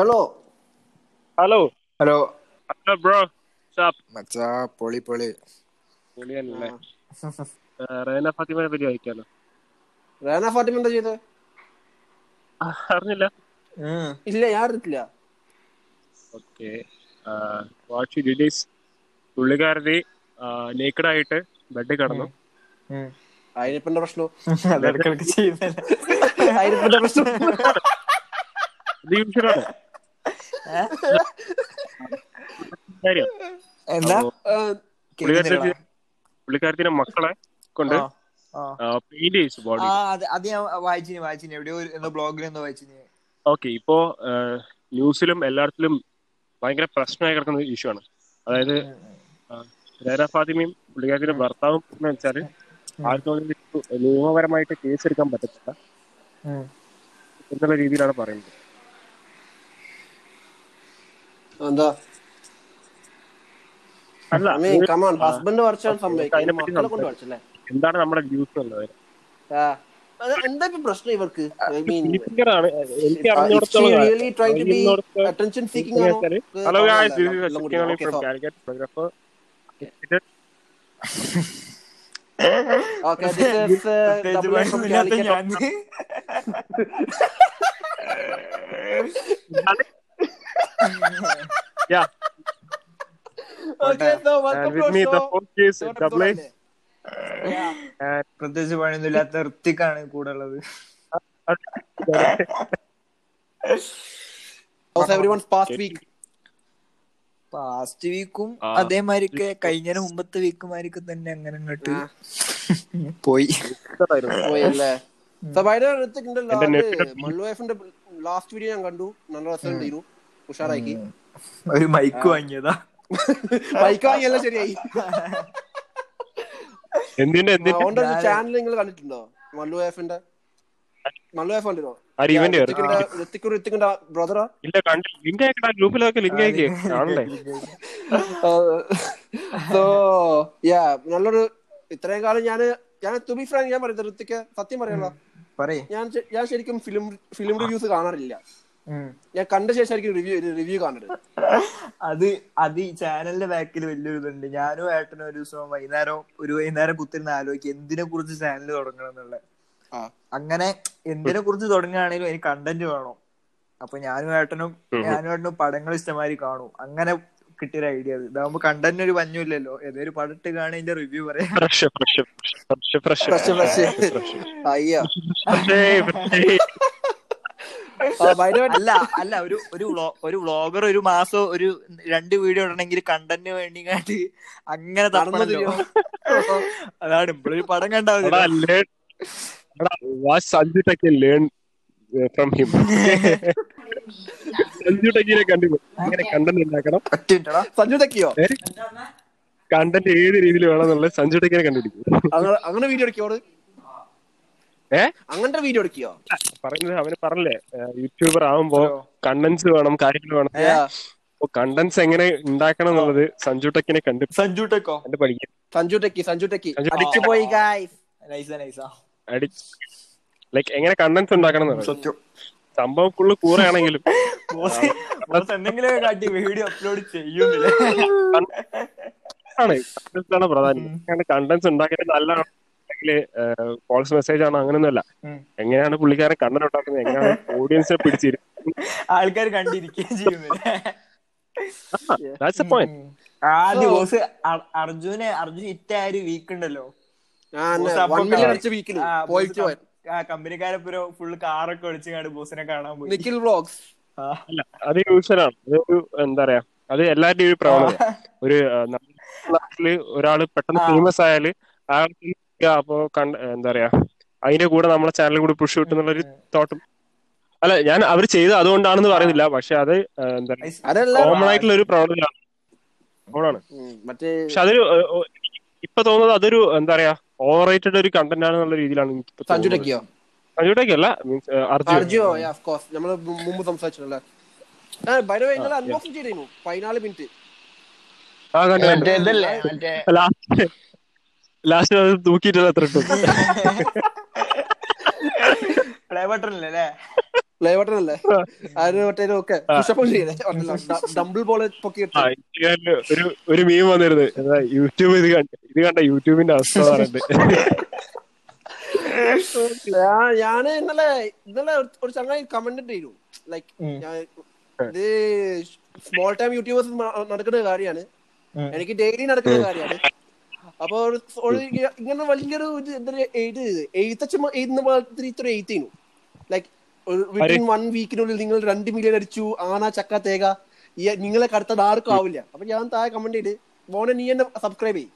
Hello hello hello hello bro മച്ചാ പൊളി പൊളി. പൊളിയല്ലേ. റേന ഫാത്തിമനെ പറ്റി വായിക്കാലോ റേന ഫാത്തിമ എന്താ ചെയ്തത് അറിഞ്ഞില്ല. ഇല്ല ഞാൻ അറിഞ്ഞിട്ടില്ല. ഓക്കെ. വാച്ച് ഡിഡീസ് പുള്ളിക്കാരതി നേക്കഡ് ആയിട്ട് ബെഡ് കിടന്നു. അതിനിപ്പന്റെ പ്രശ്നം? അതിനിപ്പന്റെ പ്രശ്നം? എന്താ? പുള്ളിക്കാരത്തിന്റെ മക്കളെ കൊണ്ട് പെയിന്റ് ചെയ്യിച്ചു ബോഡി ആ അത് ഞാൻ വായിച്ചിന് വായിച്ചിന്. എവിടെയോ ഒരു- എന്തോ ബ്ലോഗിൽ എന്തോ വായിച്ചിന്. ഓക്കെ ഇപ്പോ ന്യൂസിലും എല്ലായിടത്തിലും ഭയങ്കര പ്രശ്നമായി കിടക്കുന്ന ഇഷ്യൂ ആണ്. അതായത് രേന ഫാത്തിമയും പുള്ളിക്കാരത്തിന്റെ ഭർത്താവും എന്ന് വെച്ചാൽ ആർക്കും നിയമപരമായിട്ട് കേസ് എടുക്കാൻ പറ്റത്തില്ല എന്നുള്ള രീതിയിലാണ് പറയുന്നത്. എന്താ? ഹസ്ബൻഡ് വരച്ചല്ലേ എന്താണ് നമ്മുടെ ന്യൂസ് എന്നുള്ളത് ആ. എന്താ ഇപ്പൊ പ്രശ്നം ഇവർക്ക്? Hello guys yeah Okay, so welcome with me the fourth is double. പ്രത്യേകിച്ച് പണിയൊന്നുമില്ലാത്ത ഋത്തിക്കാണ് കൂടെ ഉള്ളത് past week? പാസ്റ്റ് വീക്കും. അതേമാതിരിക്ക് കഴിഞ്ഞ മുമ്പത്തെ വീക്കുമാരിക്ക് തന്നെ അങ്ങനെ അങ്ങോട്ട്. പോയി. പോയല്ലേ മല്ലു വൈഫിന്റെ ലാസ്റ്റ് വീഡിയോ ഞാൻ കണ്ടു. നല്ല രസമുണ്ടായിരുന്നു ഉഷാറാക്കി. ഒരു മൈക്ക് വാങ്ങിയതാ. മൈക്ക് വാങ്ങിയല്ല ശരിയായി. ചാനൽ നിങ്ങൾ കണ്ടിട്ടുണ്ടോ? മല്ലു വൈഫിന്റെ മല്ലു വൈഫ് കണ്ടിട്ടോ ആര് ഇവന്റെ ഋത്തിക്കിന്റെ ഋത്തിക്കും ഋത്തിക്കിന്റെ ബ്രദറാ ഇല്ല കണ്ടില്ല. ലിങ്ക് അയക്കടാ ഗ്രൂപ്പിലൊക്കെ ലിങ്ക് സോ യാ നല്ലൊരു ഇത്രയും കാലം ഞാൻ ഞാൻ തുബി ഫ്രാങ്ക് ഞാൻ പറയുന്നത് ഋത്തിക്ക് സത്യം പറയാലോ. പറയേ ഞാൻ ഞാൻ ശരിക്കും ഫിലിം ഫിലിം റിവ്യൂസ് കാണാറില്ല. ഞാൻ കണ്ട ശേഷമായിരിക്കും റിവ്യൂ റിവ്യൂ കാണരുത് അത് അത് ഈ ചാനലിന്റെ ബാക്കിൽ വലിയൊരു ഇതുണ്ട്. ഞാനും ഏട്ടനും ഒരു ദിവസം വൈകുന്നേരം ഒരു വൈകുന്നേരം കുത്തിരുന്ന് ആലോചിക്കും എന്തിനെ കുറിച്ച് ചാനൽ തുടങ്ങണം എന്നുള്ളത്. ആ. അങ്ങനെ എന്തിനെ കുറിച്ച് തുടങ്ങുകയാണെങ്കിലും എനിക്ക് കണ്ടന്റ് വേണം. അപ്പൊ ഞാനും ഏട്ടനും ഞാനും ഏട്ടനും പടങ്ങൾ ഇഷ്ടമാതിരി കാണും. അങ്ങനെ കിട്ടിയൊരു ഐഡിയ അത്. ഇതാകുമ്പോ കണ്ടന്റ് ഒരു പഞ്ഞുമില്ലല്ലോ. ഏതൊരു പടം ഇട്ട് കാണിന്റെ റിവ്യൂ പറയാം. Fresh fresh fresh fresh fresh fresh അയ്യോ. By the way, അല്ല അല്ല ഒരു ഒരു ഒരു വ്ളോഗർ ഒരു മാസം ഒരു രണ്ട് വീഡിയോ ഇടണമെങ്കിൽ കണ്ടന്റ് വേണ്ടി കാട്ടി അങ്ങനെ തപ്പണല്ലോ. അതാണ് ഇപ്പോഴൊരു പടം കണ്ടാവില്ല watch Sanju learn from him Sanju ടെക്കിനെ കണ്ടു അങ്ങനെ കണ്ടന്റ് ഉണ്ടാക്കണം. സഞ്ജു തെക്കിയോ കണ്ടന്റ് ഏത് രീതിയിൽ വേണമെന്നുള്ളത് സഞ്ജു ടെക്കിനെ കണ്ടുപിടിക്കും. അങ്ങനെ വീഡിയോ എടുക്കോട് ഏ? അങ്ങനത്തെ വീഡിയോ എടുക്കിയോ പറയുന്നത് അവന് പറഞ്ഞില്ലേ. യൂട്യൂബർ ആവുമ്പോ കണ്ടന്റ്സ് വേണം കാര്യങ്ങൾ വേണം. അപ്പൊ കണ്ടന്റ്സ് എങ്ങനെ ഉണ്ടാക്കണം എന്നുള്ളത് സഞ്ജു ടെക്കിനെ കണ്ട് സഞ്ജു ടെക്കോ കണ്ട് പഠിക്കും സഞ്ജു ടെക്കി സഞ്ജു ടെക്കി അടിച്ചു പോയി ഗായ്സ് നൈസാ നൈസാ ലൈക്ക് എങ്ങനെ കണ്ടന്റ്സ് ഉണ്ടാക്കണം സത്യം. സംഭവം ഫുള്ള് കൂറയാണെങ്കിലും എന്തെങ്കിലും കാട്ടി വീഡിയോ അപ്ലോഡ് ചെയ്യുന്നില്ല? ആണ്. പ്രധാനം. കണ്ടന്റ്സ് ഉണ്ടാക്കിയത് നല്ലതാണ് ഫോൾസ് മെസ്സേജ് ആണ് അങ്ങനെയൊന്നുമല്ല. എങ്ങനെയാണ് പുള്ളിക്കാരെ കണ്ടന്റ് ഉണ്ടാക്കുന്നത്? എങ്ങനെയാണ് ഓഡിയൻസിനെ പിടിച്ചിരുന്നത് ആൾക്കാർ കണ്ടിരിക്കുകയും ചെയ്യുന്നില്ല? ദാറ്റ്സ് എ പോയിന്റ് ആദ്യ ബോസ് അർ- അർജുനെ അർജുൻ ഇറ്റ ആ ഒരു വീക്ക് ഉണ്ടല്ലോ ബോസ് അപ്പൊ വൺ മില്യൺ ക- അടിച്ച വീക്കിൽ ആ, ബോസ് പോയിട്ട് കം- ആ കമ്പനിക്കാരെപ്പുറം ഫുള്ള് കാറൊക്കെ ഒളിച്ചുകാണ്ട് ബോസിനെ കാണാൻ പോയി. നിഖിൽ വ്ളോഗ്സ്. അല്ല അത് യൂസറാണ് അതൊരു ഒരു എന്താ പറയാ അത് എല്ലാവരുടെയും ഒരു പ്രവണത. ഒരു ഒരാൾ നാട്ടിൽ ഒരാൾ പെട്ടെന്ന് ഫേമസ് ആയാൽ അയാൾക്ക് അപ്പൊ കണ്ട എന്താ പറയാ അതിന്റെ കൂടെ നമ്മളെ ചാനലിൽ കൂടി പുഷ് കിട്ടുന്നുള്ളൊരു തോട്ടും അല്ല ഞാൻ അവർ ചെയ്ത് അതുകൊണ്ടാണെന്ന് പറയുന്നില്ല. പക്ഷെ അത് എന്താ അതല്ല. കോമൺ ആയിട്ടുള്ള ഒരു പ്രവണതയാണ്. ആണ്. പക്ഷെ അതൊരു ഇപ്പൊ തോന്നുന്നത് അതൊരു എന്താ പറയാ ഓവർ റേറ്റഡ് ഒരു കണ്ടന്റ് ആണെന്നുള്ള രീതിയിലാണ് എനിക്ക് സഞ്ജുടേക്ക് അല്ല മീൻസ് ഓഫ് മുമ്പ് അൺബോക്സിംഗ് ചെയ്തിരുന്നു? പതിനാല് മിനിറ്റ് ആ കണ്ടു ലാസ്റ്റ് ലാസ്റ്റ് അത് തൂക്കിയിട്ടത് എത്ര പ്ലേ അല്ലേ അതിന് മറ്റേ ഒക്കെ ഡംബിൾ ബോൾ പൊക്കിയിട്ട് ഒരു ഒരു മീം വന്നിരുന്നു. യൂട്യൂബ് ഇത് കണ്ട ഇത് കണ്ട യൂട്യൂബിന്റെ അവസ്ഥ ഞാൻ ഇന്നലെ ഇന്നലെ ഒരു- ചങ്ങായി കമന്റ് ചെയ്തു ലൈക്ക് ഞാൻ ഇത് സ്മോൾ ടൈം യൂട്യൂബേഴ്സ് നടക്കുന്ന കാര്യമാണ്. എനിക്ക് ഡെയിലി നടക്കുന്ന കാര്യമാണ്. അപ്പൊ ഇങ്ങനെ വലിയൊരു ഇത് എന്താ ഇത് എഴുത്തച്ഛ എഴുതുന്ന പോലത്തെ ഇത്ര എഴുത്തിനു ലൈക്ക് വിത്തിൻ വൺ വീക്കിനുള്ളിൽ നിങ്ങൾ രണ്ട് മില്യൺ അടിച്ചു ആന ചക്ക തേക ഈ നിങ്ങളെ കടുത്തത് ആർക്കും ആവില്ല. അപ്പൊ ഞാൻ താഴെ കമന്റ് ചെയ്ത് മോനെ നീ എന്നെ സബ്സ്ക്രൈബ് ചെയ്യും.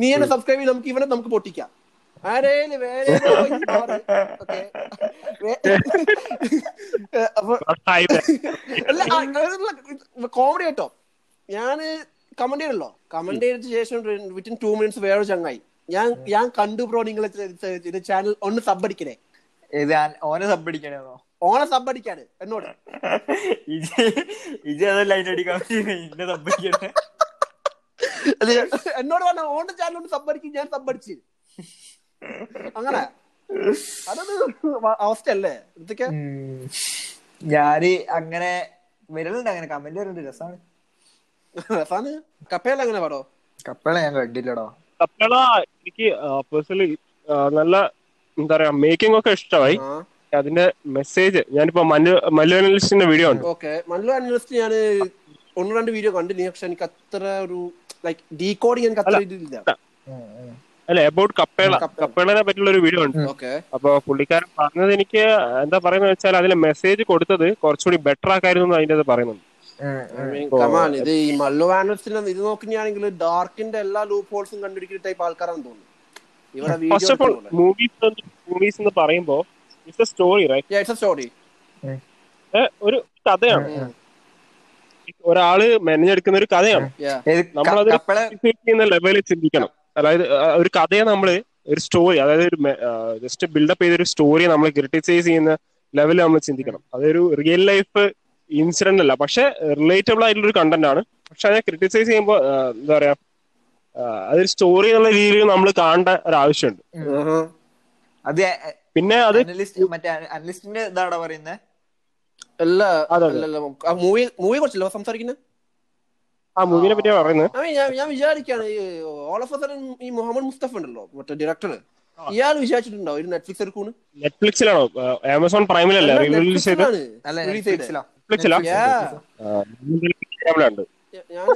നീ എന്നെ സബ്സ്ക്രൈബ് ചെയ്ത് നമുക്ക് ഇവനെ നമുക്ക് പൊട്ടിക്കാം. ആരേലും വേറെ കോമഡി കേട്ടോ. ഞാൻ കമന്റ് ചെയ്യണല്ലോ. കമന്റ് ചെയ്ത ശേഷം വിത്തിൻ ടു മിനിറ്റ്സ് വേറെ ചങ്ങായി. ഞാൻ ഞാൻ കണ്ടു ബ്രോ നിങ്ങളെ ചാനൽ ഒന്ന് സബ് അടിക്കണേ സബ്ബടിക്കണോ ഓനെ സബ്ബടിക്കാണ് എന്നോട്. ഇജ് അതല്ല അതിന്റെ അടിക്കാൻ ഇന്നെ സബ്ബടിക്കണേ എന്നോട് പറഞ്ഞ ഓണ ചാനലോട് സബ്ബടിക്കും ഞാൻ സബ്ബടിച്ച് അങ്ങനെ. അതത് അവസ്ഥയല്ലേ? എന്തൊക്കെ? ഞാൻ അങ്ങനെ വരലുണ്ട് അങ്ങനെ കമന്റ് വരുന്നുണ്ട് രസാണ്. രസാണ്. കപ്പയല്ല അങ്ങനെ പാടോ? കപ്പേള ഞാൻ കണ്ടില്ലടോ. കപ്പള എനിക്ക് പേഴ്സണലി നല്ല എന്താ പറയാ മേക്കിംഗ് ഒക്കെ ഇഷ്ടമായി. അതിന്റെ മെസ്സേജ് ഞാനിപ്പോ മല്ലു മല്ലു അനലിസ്റ്റിന്റെ വീഡിയോ ഉണ്ട് ഓക്കെ. മല്ലു അനലിസ്റ്റ് ഞാൻ ഒന്ന് രണ്ട് വീഡിയോ കണ്ടിന് പക്ഷെ എനിക്ക് അത്ര ഒരു ലൈക്ക് ഡീകോഡിങ് എനിക്ക് അത്ര ഇതില്ല. അല്ല. അബൌട്ട് കപ്പേള. കപ്പേള. കപ്പേളനെ പറ്റിയുള്ള ഒരു വീഡിയോ ഉണ്ട് ഓക്കെ. അപ്പൊ പുള്ളിക്കാരൻ പറഞ്ഞത് എനിക്ക് എന്താ പറയുന്നത് വെച്ചാൽ അതിലെ മെസ്സേജ് കൊടുത്തത് കുറച്ചുകൂടി ബെറ്റർ ആക്കായിരുന്നു അതിന്റെ അത് പറയുന്നുണ്ട്. ഇത് ഈ മല്ലു ആനലിസ്റ്റിന്റെ ഇത് നോക്കുകയാണെങ്കിൽ ഡാർക്കിന്റെ എല്ലാ ലൂപ്പ് ഹോൾസും കണ്ടുപിടിക്കുന്ന ടൈപ്പ് ആൾക്കാരാണെന്ന് തോന്നുന്നു. ഇവിടെ first of all movies movies എന്ന് പറയുമ്പോ it's a story right it's story ഒരു കഥയാണ്. ഒരാൾ മെനഞ്ഞെടുക്കുന്ന ഒരു കഥയാണ്. നമ്മളത് ചെയ്യുന്ന ലെവലിൽ ചിന്തിക്കണം. അതായത് ഒരു കഥയെ നമ്മൾ ഒരു സ്റ്റോറി അതായത് ഒരു ജസ്റ്റ് ബിൽഡപ്പ് ചെയ്ത ഒരു സ്റ്റോറി നമ്മൾ ക്രിട്ടിസൈസ് ചെയ്യുന്ന ലെവലിൽ നമ്മൾ ചിന്തിക്കണം. അതൊരു റിയൽ ലൈഫ് ഇൻസിഡന്റ് അല്ല. പക്ഷെ റിലേറ്റബിൾ ആയിട്ടുള്ള ഒരു കണ്ടന്റ് ആണ്. പക്ഷെ അതിനെ ക്രിട്ടിസൈസ് ചെയ്യുമ്പോൾ എന്താ പറയാ അതൊരു സ്റ്റോറി എന്നുള്ള രീതിയിൽ നമ്മൾ കാണേണ്ട ഒരു ആവശ്യമുണ്ട് അത് പിന്നെ അത് അനലിസ്റ്റ് മറ്റേ അനലിസ്റ്റിന്റെ ഇതാണോ പറയുന്നത് അല്ല മൂവി മൂവിയെ കുറിച്ചല്ലോ? സംസാരിക്കുന്നത് ആ മൂവിനെ പറ്റിയാ പറയുന്നത് ഞാൻ ഞാൻ വിചാരിക്കാണ് ഈ ഓൾ ഓഫ് സഡൻ ഈ മുഹമ്മദ് മുസ്തഫ ഉണ്ടല്ലോ മറ്റേ ഡയറക്ടർ ഇയാൾ വിചാരിച്ചിട്ടുണ്ടോ ഒരു നെറ്റ്ഫ്ലിക്സ് എടുക്കൂന്ന്? നെറ്റ്ഫ്ലിക്സിലാണോ ആമസോൺ പ്രൈമിലല്ലേ റിലീസ് ചെയ്ത് നെറ്റ്ഫ്ലിക്സിലാണ് ഞാൻ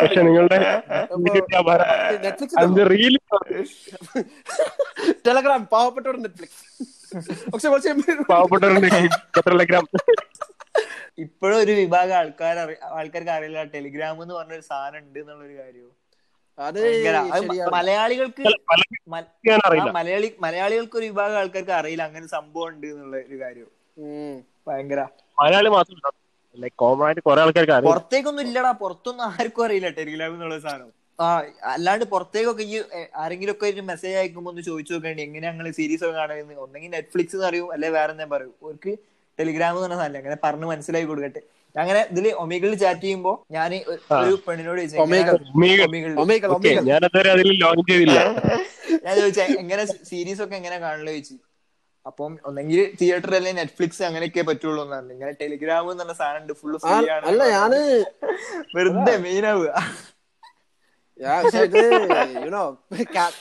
പക്ഷെ നിങ്ങളുടെ നെറ്റ്ഫ്ലിക്സ് അതിന്റെ റീൽ ടെലഗ്രാം പാവപ്പെട്ടവർ നെറ്റ്ഫ്ലിക്സ്. പക്ഷെ കുറച്ച് പാവപ്പെട്ടവരുണ്ട് ടെലഗ്രാം. ഇപ്പോഴും ഒരു വിഭാഗം ആൾക്കാർ ആൾക്കാർക്ക് അറിയില്ല ടെലിഗ്രാം എന്ന് പറഞ്ഞൊരു സാധനം ഉണ്ട് എന്നുള്ളൊരു കാര്യവും. അത്. മലയാളികൾക്ക് മലയാളി മലയാളികൾക്ക് ഒരു വിഭാഗം ആൾക്കാർക്ക് അറിയില്ല അങ്ങനെ സംഭവം ഉണ്ട് എന്നുള്ള ഒരു കാര്യം. ഭയങ്കര. മലയാളി മാത്രം പുറത്തേക്കൊന്നും ഇല്ലടാ. പുറത്തൊന്നും ആർക്കും അറിയില്ല ടെലിഗ്രാം എന്നുള്ള സാധനം. ആ അല്ലാണ്ട് പുറത്തേക്കൊക്കെ ഈ ആരെങ്കിലും ഒക്കെ ഒരു മെസ്സേജ് അയക്കുമ്പോ ഒന്ന് ചോദിച്ചു നോക്കേണ്ടി എങ്ങനെ ഞങ്ങൾ സീരീസ് ഒക്കെ കാണുന്നത് ഒന്നെങ്കിൽ നെറ്റ്ഫ്ലിക്സ് എന്ന് അറിയും അല്ലെ വേറെ എന്താ പറയും. അവർക്ക് ടെലിഗ്രാം എന്ന് പറഞ്ഞ സാധനം അങ്ങനെ പറഞ്ഞ് മനസ്സിലാക്കി കൊടുക്കട്ടെ. അങ്ങനെ ഇതിൽ ഒമേഗിളിൽ ചാറ്റ് ചെയ്യുമ്പോ ഞാൻ ഒരു പെണ്ണിനോട് ചോദിച്ചു ഒമേഗൾ. ഒമേഗൾ. ഒമേഗ ഒമേഗ ഞാൻ അതുവരെ അതിൽ ലോഞ്ച് ചെയ്തില്ല. ഞാൻ ചോദിച്ചാ എങ്ങനെ സീരീസ് ഒക്കെ എങ്ങനെ കാണുള്ളൂ ചോദിച്ചു. അപ്പം ഒന്നെങ്കിൽ തിയേറ്റർ അല്ലെങ്കിൽ നെറ്റ്ഫ്ലിക്സ് അങ്ങനെയൊക്കെ പറ്റുള്ളൂ എന്നാണ് ഇങ്ങനെ ടെലിഗ്രാം എന്നുള്ള സാധനം ഉണ്ട് ഫുള്ള് ഫ്രീ ആണ്. അല്ല ഞാൻ വെറുതെ മെയിൻ ആവുക.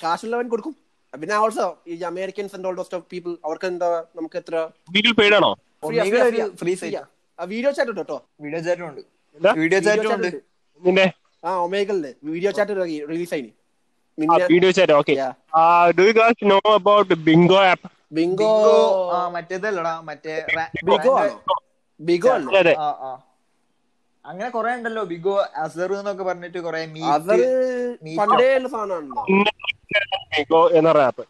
കാശുള്ളവൻ കൊടുക്കും. പിന്നെ ഓൾസോ ഈ Americans and all of people അവർക്ക് എന്താ നമുക്ക് എത്ര ഫ്രീ ഒരു ഫ്രീ സൈറ്റ് വീഡിയോ ചാറ്റ് ഉണ്ട് കേട്ടോ വീഡിയോ ചാറ്റും ഉണ്ട്. വീഡിയോ ചാറ്റും ഉണ്ട്. നിന്റെ ആ ഒമേഗലിൽ വീഡിയോ ചാറ്റ് റിലീസ് ആയി video chat okay do you guys know about Bingo app Bingo ആ മറ്റേതല്ലടാ മറ്റേ ബിഗോ ബിഗോ അല്ലേ ആ ആ. അങ്ങനെ കൊറേ ഉണ്ടല്ലോ ബിഗോ അസർ എന്നൊക്കെ പറഞ്ഞിട്ട് കൊറേ. പണ്ടേ ബിങ്കോ എന്ന് പറഞ്ഞ ആപ്പ്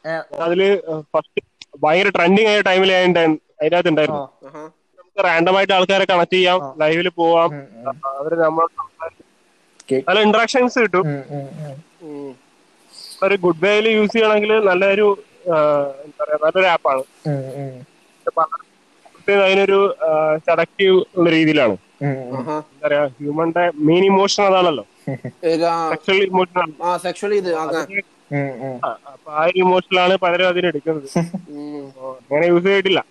അതിൽ ഫസ്റ്റ് ഭയങ്കര ട്രെൻഡിങ് ആയ ടൈമിൽ അതിനകത്ത് ഉണ്ടായിരുന്നു. ആഹാ. നമുക്ക് റാൻഡം ആയിട്ട് ആൾക്കാരെ കണക്ട് ചെയ്യാം ലൈവിൽ പോവാം. അവർ നമ്മൾ. നല്ല ഇന്ററാക്ഷൻസ് കിട്ടും. ഒരു ഗുഡ് വേയിൽ യൂസ് ചെയ്യണമെങ്കിൽ നല്ലൊരു എന്താ പറയാ നല്ലൊരു ആപ്പാണ് അതിനൊരു സെലക്റ്റീവ് ഉള്ള രീതിയിലാണ്. എന്താ പറയാ ഹ്യൂമന്റെ മെയിൻ ഇമോഷൻ അതാണല്ലോ? സെക്ഷൽ ഇമോഷൻ ആ സെക്ഷലി ഇത് ആ, അപ്പൊ ആ ഒരു ഇമോഷനിലാണ് പലരും അതിനെടുക്കുന്നത് അങ്ങനെ യൂസ് ചെയ്തിട്ടില്ല.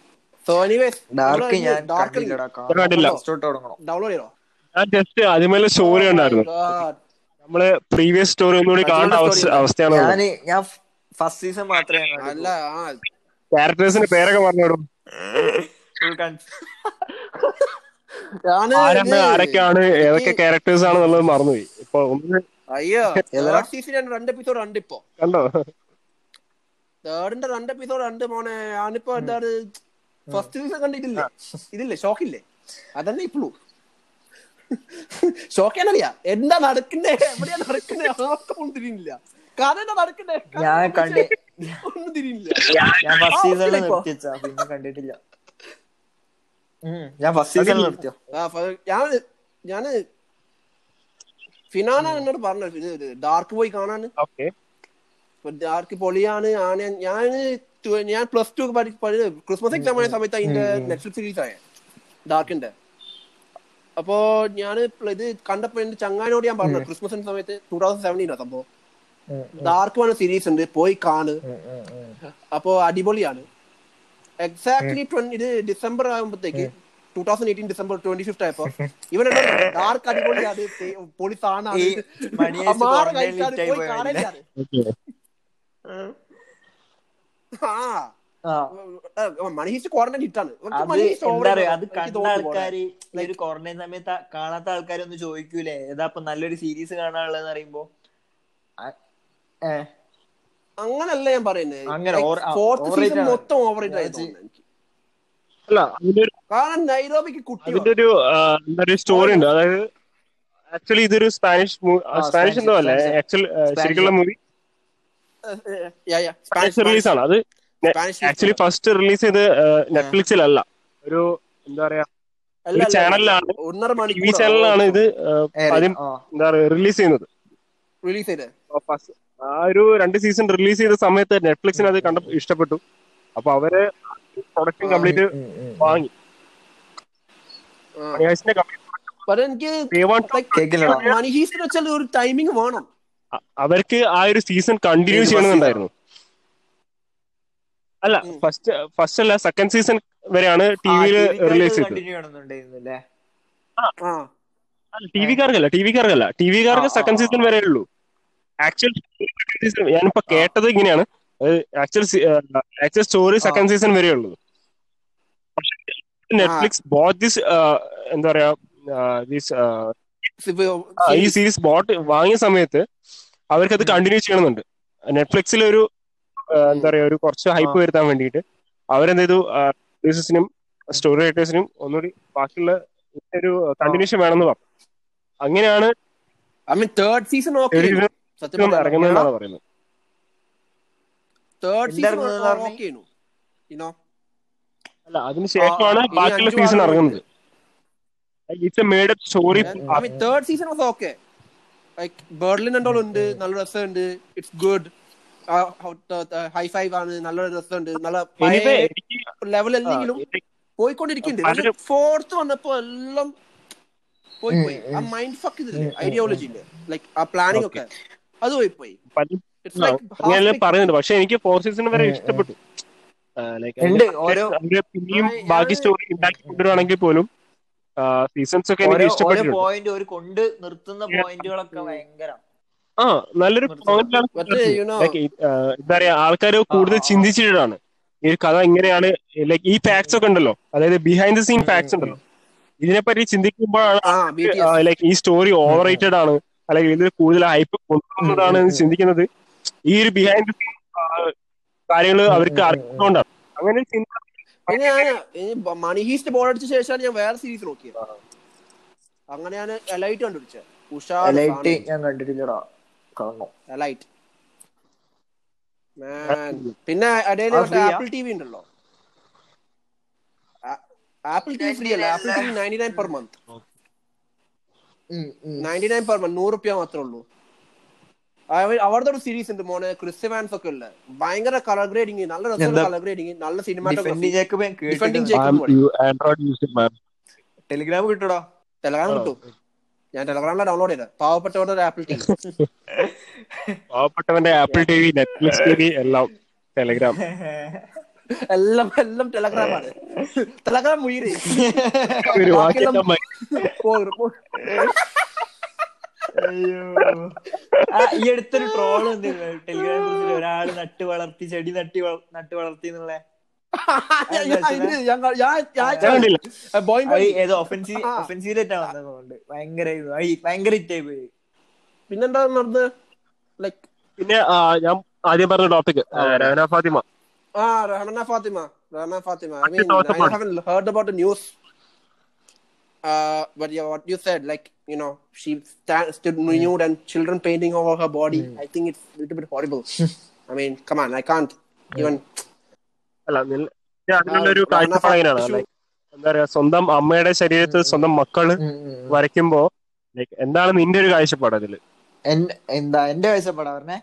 സോ ഡാർക്ക് ഞാൻ കണ്ടില്ലടാ ഞാൻ ഡൗൺലോഡ് ചെയ്തോ? ഞാൻ ജസ്റ്റ് അതിമേലെ സ്റ്റോറി ഉണ്ടായിരുന്നു God. നമ്മൾ പ്രീവിയസ് സ്റ്റോറി ഒന്നുകൂടി കാണേണ്ട അവസ്ഥ അവസ്ഥയാണ് ഞാൻ ഞാൻ ഫസ്റ്റ് സീസൺ മാത്രമേ ഞാൻ അല്ല ആ ക്യാരക്ടേഴ്സിന്റെ പേരൊക്കെ പറഞ്ഞോടും ആരൊക്കെയാണ് ഏതൊക്കെ ക്യാരക്ടേഴ്സ് ആണെന്നുള്ളത് മറന്നുപോയി. ഇപ്പൊ ഒന്ന് അയ്യോ സീസൺ രണ്ട് എപ്പിസോഡ് ഉണ്ട് ഇപ്പൊ. കണ്ടോ? തേർഡിന്റെ രണ്ട് എപ്പിസോഡ് ഉണ്ട് മോനെ. ഞാനിപ്പോ എന്താണ് ഫസ്റ്റ് സീസൺ കണ്ടിട്ടില്ലേ ഇതില്ലേ? ഷോക്കില്ലേ? അതന്നെ ഇപ്പോഴും ഷോക്കാനറിയാ എന്താ നടക്കുന്നേ? എവിടെയാ നടക്കുന്നേ? ആർക്കും ഒന്നും തിരിയില്ല കഥ എന്താ നടക്കണ്ടേ ഞാൻ എന്താ ഒന്നും തിരിയില്ല ഞാൻ ഫസ്റ്റ് സീസണിൽ നിർത്തിച്ചാ പിന്നെ കണ്ടിട്ടില്ല. ഞാൻ ഫസ്റ്റ് സീസണിൽ നിർത്തിയോ? ഞാൻ ഞാൻ ഫിനാന എന്നോട് പറഞ്ഞു ഡാർക്ക് പോയി കാണാന്. ഓക്കെ. ഡാർക്ക് പൊളിയാണ് ആണ് ഞാൻ ഞാൻ പ്ലസ് ടു ക്രിസ്മസ് എക്സാം ആയ സമയത്ത് അതിന്റെ നെറ്റ്ഫ്ലിക്സ് സീരീസ് ആയ. ഡാർക്കിന്റെ അപ്പോ ഞാൻ ഇത് കണ്ടപ്പോ എന്റെ ചങ്ങാനോട് ഞാൻ പറഞ്ഞു ക്രിസ്മസിന്റെ സമയത്ത് ടൂ തൗസൻഡ് സെവന്റീനാ സംഭവം. ഉം, ഡാർക്ക് വൺ സീരീസ് ഉണ്ട് പോയി കാണ്. അപ്പോ അടിപൊളിയാണ്. എക്സാക്ട്ലി ഇത് ഡിസംബർ ആകുമ്പോഴത്തേക്ക് two thousand eighteen December twenty fifth ആയപ്പോ ഇവൻ ഡാർക്ക് അടിപൊളിയാണ് പൊളി താണാണ് കഴിച്ചാണ് പോയി ക്വാറന്റൈൻ ഹിറ്റാണ് അത് കണ്ട ആൾക്കാര് ഈ ഒരു ക്വാറന്റൈൻ സമയത്ത് കാണാത്ത ആൾക്കാരൊന്നും ചോദിക്കൂലേ? ഏതാ ഇപ്പൊ നല്ലൊരു സീരീസ് കാണാനുള്ളതെന്ന് പറയുമ്പോ? അങ്ങനല്ല ഞാൻ പറയുന്നത്. മൊത്തം ഓവർ കാരണം നൈറോബിക്ക് കുട്ടി സ്റ്റോറി ഉണ്ട്. അതായത് ആക്ച്വലി ഇതൊരു സ്പാനിഷ് സ്പാനിഷ് എന്തോ അല്ലേ. ആക്ച്വൽ ശരിക്കുള്ള മൂവി സ്പാനിഷ് റിലീസ് ആണ്. അത് ആക്ച്വലി ഫസ്റ്റ് റിലീസ് ചെയ്ത് നെറ്റ്ഫ്ലിക്സിലല്ല ഒരു എന്താ പറയാ ഒരു ചാനലിലാണ് ടി ചാനലിലാണ് ഇത് ആദ്യം എന്താ പറയാ റിലീസ് ചെയ്യുന്നത്. റിലീസ് ചെയ്തത് ആ ഒരു രണ്ട് സീസൺ റിലീസ് ചെയ്ത സമയത്ത് നെറ്റ്ഫ്ലിക്സിന് അത് കണ്ട ഇഷ്ടപ്പെട്ടു. അപ്പൊ അവർ പ്രൊഡക്ഷൻ കംപ്ലീറ്റ്. വാങ്ങി. എനിക്ക് ഒരു ടൈമിംഗ് വേണം. അവർക്ക് ആ ഒരു സീസൺ കണ്ടിന്യൂ ചെയ്യണമെന്നുണ്ടായിരുന്നു. അല്ല ഫസ്റ്റ് ഫസ്റ്റ് അല്ല സെക്കൻഡ് സീസൺ വരെയാണ് ടി വിയിൽ റിലീസ് ചെയ്തത്. ടി വിക്കാർക്കല്ല ടി വിക്കാർക്കല്ല ടി വിക്കാർക്ക് സെക്കൻഡ് സീസൺ വരെ ഉള്ളൂ. ആക്ച്വൽ സീസൺ ഞാനിപ്പോ കേട്ടത് ഇങ്ങനെയാണ്. Actual actual story second season വരെ ഉള്ളൂ. പക്ഷെ നെറ്റ്ഫ്ലിക്സ് ബോട്ട് ദിസ് എന്താ പറയാ ദിസ് ഈ സീരീസ് ബോട്ട് വാങ്ങിയ സമയത്ത് അവർക്ക് അത് കണ്ടിന്യൂ ചെയ്യണമെന്നുണ്ട്. നെറ്റ്ഫ്ലിക്സിൽ ഒരു എന്താ പറയാ ഒരു കുറച്ച് ഹൈപ്പ് വരുത്താൻ വേണ്ടിയിട്ട് അവരെന്ത് ചെയ്തു? പ്രൊഡ്യൂസേഴ്സിനും സ്റ്റോറി റൈറ്റേഴ്സിനും ഒന്നുകൂടി ബാക്കിയുള്ള ഒരു കണ്ടിന്യൂഷൻ വേണമെന്ന് പറഞ്ഞു. അങ്ങനെയാണ് I mean third season okay സത്യം പറഞ്ഞാൽ ഇറങ്ങുന്നതെന്നാണ് പറയുന്നത്. തേർഡ് സീസൺ അല്ല അതിനുശേഷമാണ് ബാക്കിയുള്ള സീസൺ ഇറങ്ങുന്നത്. It's a made up story I mean third season was okay like Berlin എന്തോ ഉണ്ട് നല്ല രസമുണ്ട്. ഇറ്റ്സ് ഗുഡ് ഹൈ ഫൈവ് ആണ് നല്ല രസമുണ്ട് നല്ല ലെവൽ അല്ലെങ്കിലും പോയിക്കൊണ്ടിരിക്കുന്നുണ്ട്. ഫോർത്ത് വന്നപ്പോ എല്ലാം പോയി പോയി. ആ മൈൻഡ് ഫക്ക് ഇതില്ലേ ഐഡിയോളജിന്റെ ലൈക്ക് ആ പ്ലാനിങ് ഒക്കെ. അത് പോയി പോയി. പറയുന്നുണ്ട്. പക്ഷെ എനിക്ക് ഫോർ സീസൺ വരെ ഇഷ്ടപ്പെട്ടു. പിന്നെയും ബാക്കി സ്റ്റോറി ഉണ്ടാക്കി കൊണ്ടുവരുവാണെങ്കിൽ പോലും സീസൺസ് ഒക്കെ എനിക്ക് പോയിന്റ് ഒരു കൊണ്ട് നിർത്തുന്ന പോയിന്റുകളൊക്കെ ഭയങ്കര. ആ നല്ലൊരു. പോയിന്റിലാണ് എന്താ പറയാ ആൾക്കാർ കൂടുതൽ. ചിന്തിച്ചിട്ടാണ് ഈ കഥ ഇങ്ങനെയാണ് ലൈക്ക് ഈ ഫാക്ട്സ് ഒക്കെ ഉണ്ടല്ലോ. അതായത് ബിഹൈൻഡ് ദ സീൻ ഫാക്ട്സ് ഉണ്ടല്ലോ. ഇതിനെപ്പറ്റി ചിന്തിക്കുമ്പോഴാണ് ലൈക്ക് ഈ സ്റ്റോറി ഓവർ റേറ്റഡ് ആണ്. അല്ലെങ്കിൽ ഇതിൽ കൂടുതൽ ഹൈപ്പ് കൊണ്ടുവന്നതാണ് എന്ന് ചിന്തിക്കുന്നത്. ഈ ഒരു ബിഹൈൻഡ് ദ സീൻ കാര്യങ്ങൾ അവർക്ക് അറിയുന്നതുകൊണ്ടാണ് അങ്ങനെ ചിന്ത പിന്നെ ഞാൻ മണി ഹീസ്റ്റ് ബോൾ അടിച്ച ശേഷമാണ് ഞാൻ വേറെ സീരീസ് നോക്കിയത്. അങ്ങനെ ഞാൻ എലൈറ്റ് കണ്ടുപിടിച്ചത് ഉഷാർ ഞാൻ കണ്ടിട്ടില്ലടാ. കാണണം. എലൈറ്റ് പിന്നെ ഇടയിൽ ആപ്പിൾ ടി വി ഉണ്ടല്ലോ. ആപ്പിൾ ടി വി ഫ്രീ അല്ല. Apple TV ninety nine per month ninety nine per month നൂറ് റുപ്യ മാത്രമേ ഉള്ളൂ. അവ- അവരുടെ ഒരു സീരീസ് ഉണ്ട് മോനെ. ക്രിസ്ത്യമാൻസ് ഒക്കെ ഉള്ള. ഭയങ്കര കളർ ഗ്രേഡിങ് നല്ല രസം? കളർ ഗ്രേഡിങ് നല്ല സിനിമ സിനിമാറ്റോഗ്രാഫി ടെലിഗ്രാം കിട്ടൂടാ ടെലഗ്രാം കിട്ടും. ഞാൻ ടെലഗ്രാമിലാണ് ഡൗൺലോഡ് ചെയ്തത്. പാവപ്പെട്ടവരുടെ ഒരു ആപ്പിൾ ടി പാവപ്പെട്ടവന്റെ Apple T V Netflix TV എല്ലാം ടെലഗ്രാം എല്ലാം എല്ലാം ടെലഗ്രാമാണ് ടെലഗ്രാം മുയിര് ഈ അടുത്തൊരു ട്രോൾ ടെലിഗ്രാം കുറിച്ചിട്ട് ഒരാൾ നട്ട് വളർത്തി ചെടി നട്ടി വള- നട്ട് വളർത്തി എന്നുള്ള. ഏതോ ഒഫൻസീവ് വന്നതുകൊണ്ട് ഭയങ്കര ഭയങ്കര ഹിറ്റായി പോയി. പിന്നെന്താ നടന്നത് ലൈക് പിന്നെ ഞാൻ ആദ്യം പറഞ്ഞ ടോപ്പിക് ഫാത്തിമ. ആ Rehana Fathima. Rehana Fathima. I mean I about heard about heard about the news. Uh but yeah what you said like you know she stand, stood nude and children painting over her body. Mm. i think it's a little bit horrible. I mean come on i can't even അല്ല അതിനുള്ളൊരു എങ്ങനെയാണ് Fathima- like എന്താ പറയാ സ്വന്തം അമ്മയുടെ ശരീരത്തിൽ സ്വന്തം മക്കൾ വരയ്ക്കുമ്പോ ലൈക്ക് എന്താണ് നിന്റെ ഒരു കാഴ്ചപ്പാട് അതിൽ? എന്താ എന്റെ കാഴ്ചപ്പാടാ പറഞ്ഞേ?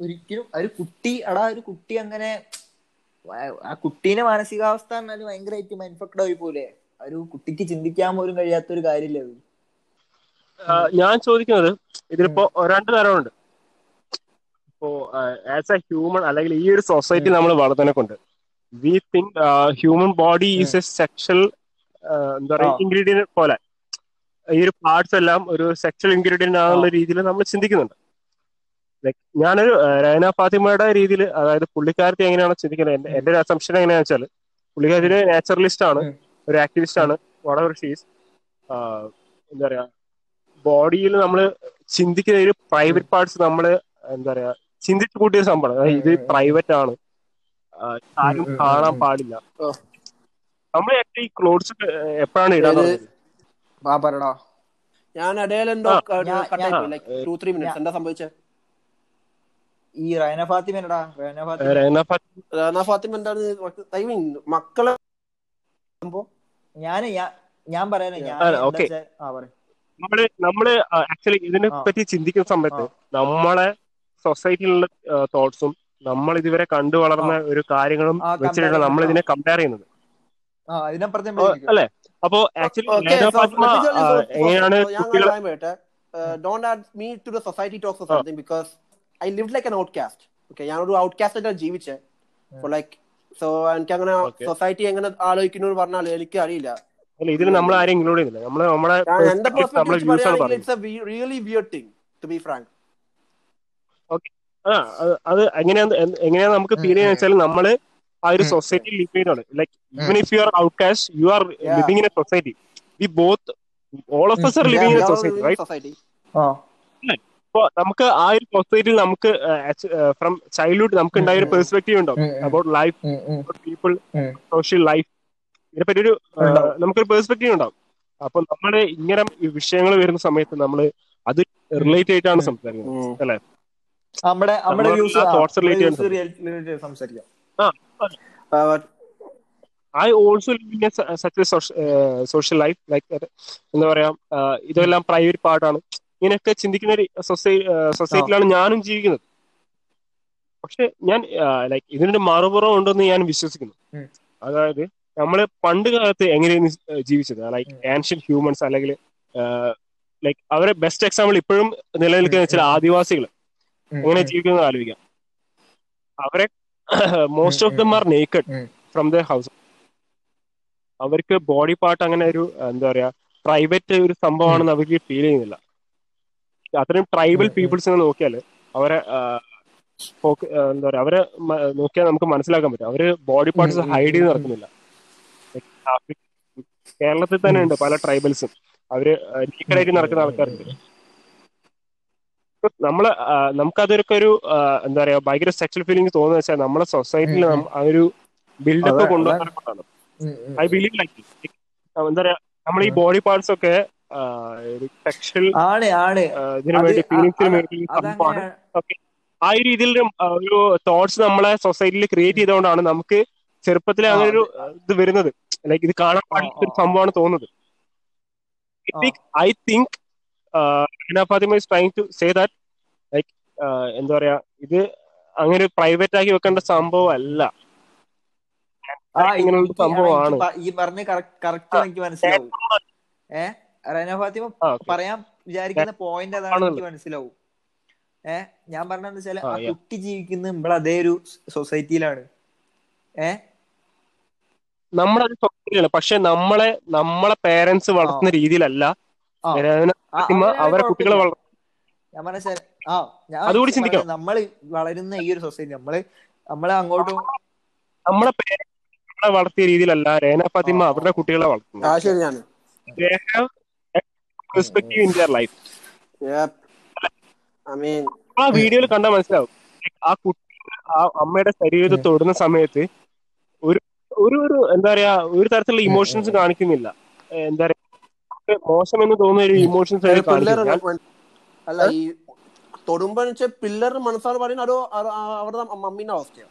ഒരിക്കലും ഒരു കുട്ടി അടാ ഒരു കുട്ടി അങ്ങനെ ആ കുട്ടീന്റെ മാനസികാവസ്ഥ എന്നാലും ഭയങ്കരമായിട്ട് മൈൻഫക്ട് ആയി പോലെ ഒരു കുട്ടിക്ക് ചിന്തിക്കാൻ പോലും കഴിയാത്ത ഒരു കാര്യമില്ല അത് ഞാൻ ചോദിക്കുന്നത് ഇതിലിപ്പോ രണ്ട് തരമുണ്ട്. ഇപ്പോ ആസ് എ ഹ്യൂമൺ അല്ലെങ്കിൽ ഈ ഒരു സൊസൈറ്റി നമ്മൾ വളർത്തനെ കൊണ്ട് we think human body is a sexual എന്താ പറയുക ഇൻഗ്രീഡിയൻ ഇൻഗ്രീഡിയന്റ് പോലെ. ഈ ഒരു പാർട്സ് എല്ലാം ഒരു സെക്ഷൽ ഇൻഗ്രീഡിയന്റ് ആണെന്നുള്ള രീതിയിൽ നമ്മൾ ചിന്തിക്കുന്നുണ്ട്. ഞാനൊരു രഹന ഫാത്തിമയുടെ രീതിയിൽ അതായത് പുള്ളിക്കാരത്തി എങ്ങനെയാണ് ചിന്തിക്കുന്നത്? എന്റെ എന്റെ ഒരു അസംഷൻ എങ്ങനെയാണെന്ന് വെച്ചാൽ ഒരു നാച്ചുറലിസ്റ്റ് ആണ് ഒരു ആക്ടിവിസ്റ്റ് ആണ് വളരെ ഷീസ് എന്താ പറയാ ബോഡിയിൽ നമ്മൾ ചിന്തിക്കുന്ന ഒരു പ്രൈവറ്റ് പാർട്സ് നമ്മൾ എന്താ പറയാ ചിന്തിച്ചു കൂട്ടിയ സംഭവം ഇത്. പ്രൈവറ്റ് ആണ്. ആരും കാണാൻ പാടില്ല. നമ്മൾ ഈ ക്ലോത്ത്സ് എപ്പോഴാണ് ഇടാൻ ഞാൻ ഇടയിൽ എന്തോ ടു ത്രീ മിനിറ്റ്സ് എന്താ സംഭവിച്ചത് ഈ റൈന ഫാത്തിമനടാ റൈന ഫാത്തിമ. രഹന ഫാത്തിമ എന്താണ് മക്കളെ ഞാൻ ഞാൻ പറയാനേ ഞാൻ നമ്മൾ നമ്മൾ ആക്ച്വലി ഇതിനെ പറ്റി ചിന്തിക്കുന്ന സമയത്ത് നമ്മളെ സൊസൈറ്റിയിലുള്ള തോട്ട്സും നമ്മൾ ഇതുവരെ കണ്ടു വളർന്ന ഒരു കാര്യങ്ങളും വെച്ചിട്ടാണ് നമ്മൾ ഇതിനെ കമ്പയർ ചെയ്യുന്നത്. അല്ലേ? അപ്പൊ ആക്ച്വലി എങ്ങനെയാണ് don't add me to the society talks something because I live like an outcast okay ഞാനൊരു ഔട്ട് കാസ്റ്റ് ആയിട്ടാണ് ജീവിച്ചത് ഫോർ ലൈക്ക് സോ എനിക്ക് അങ്ങനെ Okay. സൊസൈറ്റി എങ്ങനെ ആലോചിക്കുന്നു എന്ന് പറഞ്ഞാൽ എനിക്ക് അറിയില്ല. ഇതിന് ഇതിൽ നമ്മൾ ആരെയും ഇൻക്ലൂഡ് ചെയ്യുന്നില്ല. നമ്മൾ നമ്മളെ ഞാൻ എന്റെ personal it's a really weird thing to be frank ആ അത് എങ്ങനെയാണ് എങ്ങനെയാണ് നമുക്ക് ഫീൽ ചെയ്യുന്നത് വെച്ചാൽ നമ്മൾ ആ ഒരു സൊസൈറ്റി ലിവ് ചെയ്യുന്നതാണ്. Like even if you are outcast you are. Living in a society we both all of us are living in in a right society right society ആ. അപ്പൊ നമുക്ക് ആ ഒരു സൊസൈറ്റിയിൽ നമുക്ക് ഫ്രം ചൈൽഡ്ഹുഡ് നമുക്ക് ഉണ്ടായ ഒരു. പെർസ്പെക്റ്റീവ് ഉണ്ടാവും. About life people social life ഇതിനെപ്പറ്റി ഒരു. നമുക്കൊരു പെർസ്പെക്റ്റീവ് ഉണ്ടാവും. അപ്പൊ നമ്മൾ ഇങ്ങനെ വിഷയങ്ങൾ വരുന്ന സമയത്ത് നമ്മൾ അത് റിലേറ്റ് ആയിട്ടാണ് സംസാരിക്കുന്നത്. അല്ലെ? നമ്മുടെ നമ്മുടെ തോട്ട്സ് റിലേറ്റ് സംസാരിക്കാം. I also living such social life like എന്താ പറയാ ഇതെല്ലാം പ്രൈവറ്റ് പാർട്ടാണ് ഇങ്ങനെയൊക്കെ ചിന്തിക്കുന്ന ഒരു സൊസൈറ്റിയിലാണ് ഞാനും ജീവിക്കുന്നത്. പക്ഷെ ഞാൻ ലൈക്ക് ഇതിനൊരു മറുപുറം ഉണ്ടെന്ന് ഞാൻ വിശ്വസിക്കുന്നു. അതായത് നമ്മൾ പണ്ട് കാലത്ത് എങ്ങനെയാണ് ജീവിച്ചത്? ലൈക്ക് ആൻഷ്യൻ ഹ്യൂമൻസ് അല്ലെങ്കിൽ ലൈക്ക് അവരെ ബെസ്റ്റ് എക്സാമ്പിൾ ഇപ്പോഴും നിലനിൽക്കുന്ന ചില ആദിവാസികൾ എങ്ങനെ ജീവിക്കുന്നത് ആലോചിക്കാം. അവരെ most of them are naked from the house അവർക്ക് ബോഡി പാർട്ട് അങ്ങനെ ഒരു എന്താ പറയാ പ്രൈവറ്റ് ഒരു സംഭവമാണെന്ന് അവർക്ക് ഫീൽ ചെയ്യുന്നില്ല. അത്രയും ട്രൈബൽ. പീപ്പിൾസിനെ നോക്കിയാൽ അവരെ എന്താ പറയാ അവരെ നോക്കിയാൽ നമുക്ക് മനസ്സിലാക്കാൻ പറ്റും. അവർ ബോഡി പാർട്സ് ഹൈഡ് ചെയ്ത് നടക്കുന്നില്ല. കേരളത്തിൽ തന്നെ ഉണ്ട് പല ട്രൈബൽസും അവർ ലീക്കഡായിട്ട് നടക്കുന്ന ആൾക്കാരുണ്ട്. നമ്മൾ നമുക്കതൊക്കെ ഒരു എന്താ പറയാ ഭയങ്കര സെക്ഷൽ ഫീലിംഗ് തോന്നുന്ന വെച്ചാൽ നമ്മളെ സൊസൈറ്റിയിൽ. ആ ഒരു ബിൽഡപ്പ് കൊണ്ടുവന്നാണ് ഐ ബിലീവ് ലൈക്ക് എന്താ പറയാ നമ്മൾ ഈ ബോഡി പാർട്സ് ഒക്കെ ആ, ഒരു ഫീലിംഗ്സിന് വേണ്ടി സംഭവമാണ് ഓക്കെ. ആ രീതിയിൽ ഒരു, തോട്ട്സ് നമ്മളെ സൊസൈറ്റിയിൽ ക്രിയേറ്റ് ചെയ്തുകൊണ്ടാണ് നമുക്ക് ചെറുപ്പത്തിലെ അങ്ങനെ ഒരു ഇത് വരുന്നത്. ലൈക്ക് ഇത് കാണാൻ പാടില്ലാത്ത ഒരു. സംഭവമാണ് തോന്നുന്നത്. I think Fathima is trying to say that like എന്താ പറയാ ഇത് അങ്ങനെ പ്രൈവറ്റ് ആക്കി വെക്കേണ്ട സംഭവം അല്ല. സംഭവമാണ്. ഈ പറഞ്ഞ കറക്റ്റ് എനിക്ക് മനസ്സിലാവും. ഏ? റന ഫാത്തിമ പറയാൻ വിചാരിക്കുന്ന പോയിന്റ് അതാണ് എനിക്ക് മനസ്സിലാവും. ഏഹ് ഞാൻ പറഞ്ഞെന്ന് വെച്ചാൽ ആ, ആ കുട്ടി ജീവിക്കുന്ന നമ്മളെ അതേ ഒരു സൊസൈറ്റിയിലാണ് ഏഹ് നമ്മുടെ ഒരു സൊസൈറ്റിയാണ് പക്ഷെ നമ്മളെ നമ്മളെ പേരൻസ് വളർത്തുന്ന രീതിയിലല്ല. അവരെ കുട്ടികളെ. ഞാൻ പറഞ്ഞ ആ അതുകൂടി ചിന്തിക്കണം. നമ്മൾ വളരുന്ന ഈ ഒരു സൊസൈറ്റി നമ്മൾ നമ്മളെ അങ്ങോട്ടും നമ്മളെ പേരൻസ് നമ്മളെ വളർത്തിയ രീതിയിലല്ല. രേന ഫാത്തിമ അവരുടെ കുട്ടികളെ ആ വളർത്തുന്നത് ശരിയാണ് പെർസ്പെക്റ്റീവ് ഇൻ ദിയർ ലൈഫ് ആ വീഡിയോയിൽ കണ്ടാൽ മനസ്സിലാവും. ആ കുട്ടി ആ അമ്മയുടെ ശരീരത്തെ തൊടുന്ന സമയത്ത് ഒരു ഒരു ഒരു എന്താ പറയാ ഒരു തരത്തിലുള്ള ഇമോഷൻസ് കാണിക്കുന്നില്ല. എന്താ പറയാ മോശം മോശമെന്ന് തോന്നുന്ന ഒരു ഇമോഷൻസ് പിള്ളേർ കാണിക്കുന്നില്ല അല്ല ഈ തൊടുമ്പോ പിള്ളേരുടെ മനസ്സാണ് പറയുന്നത് അതോ അവരുടെ മമ്മീന്റെ അവസ്ഥയോ?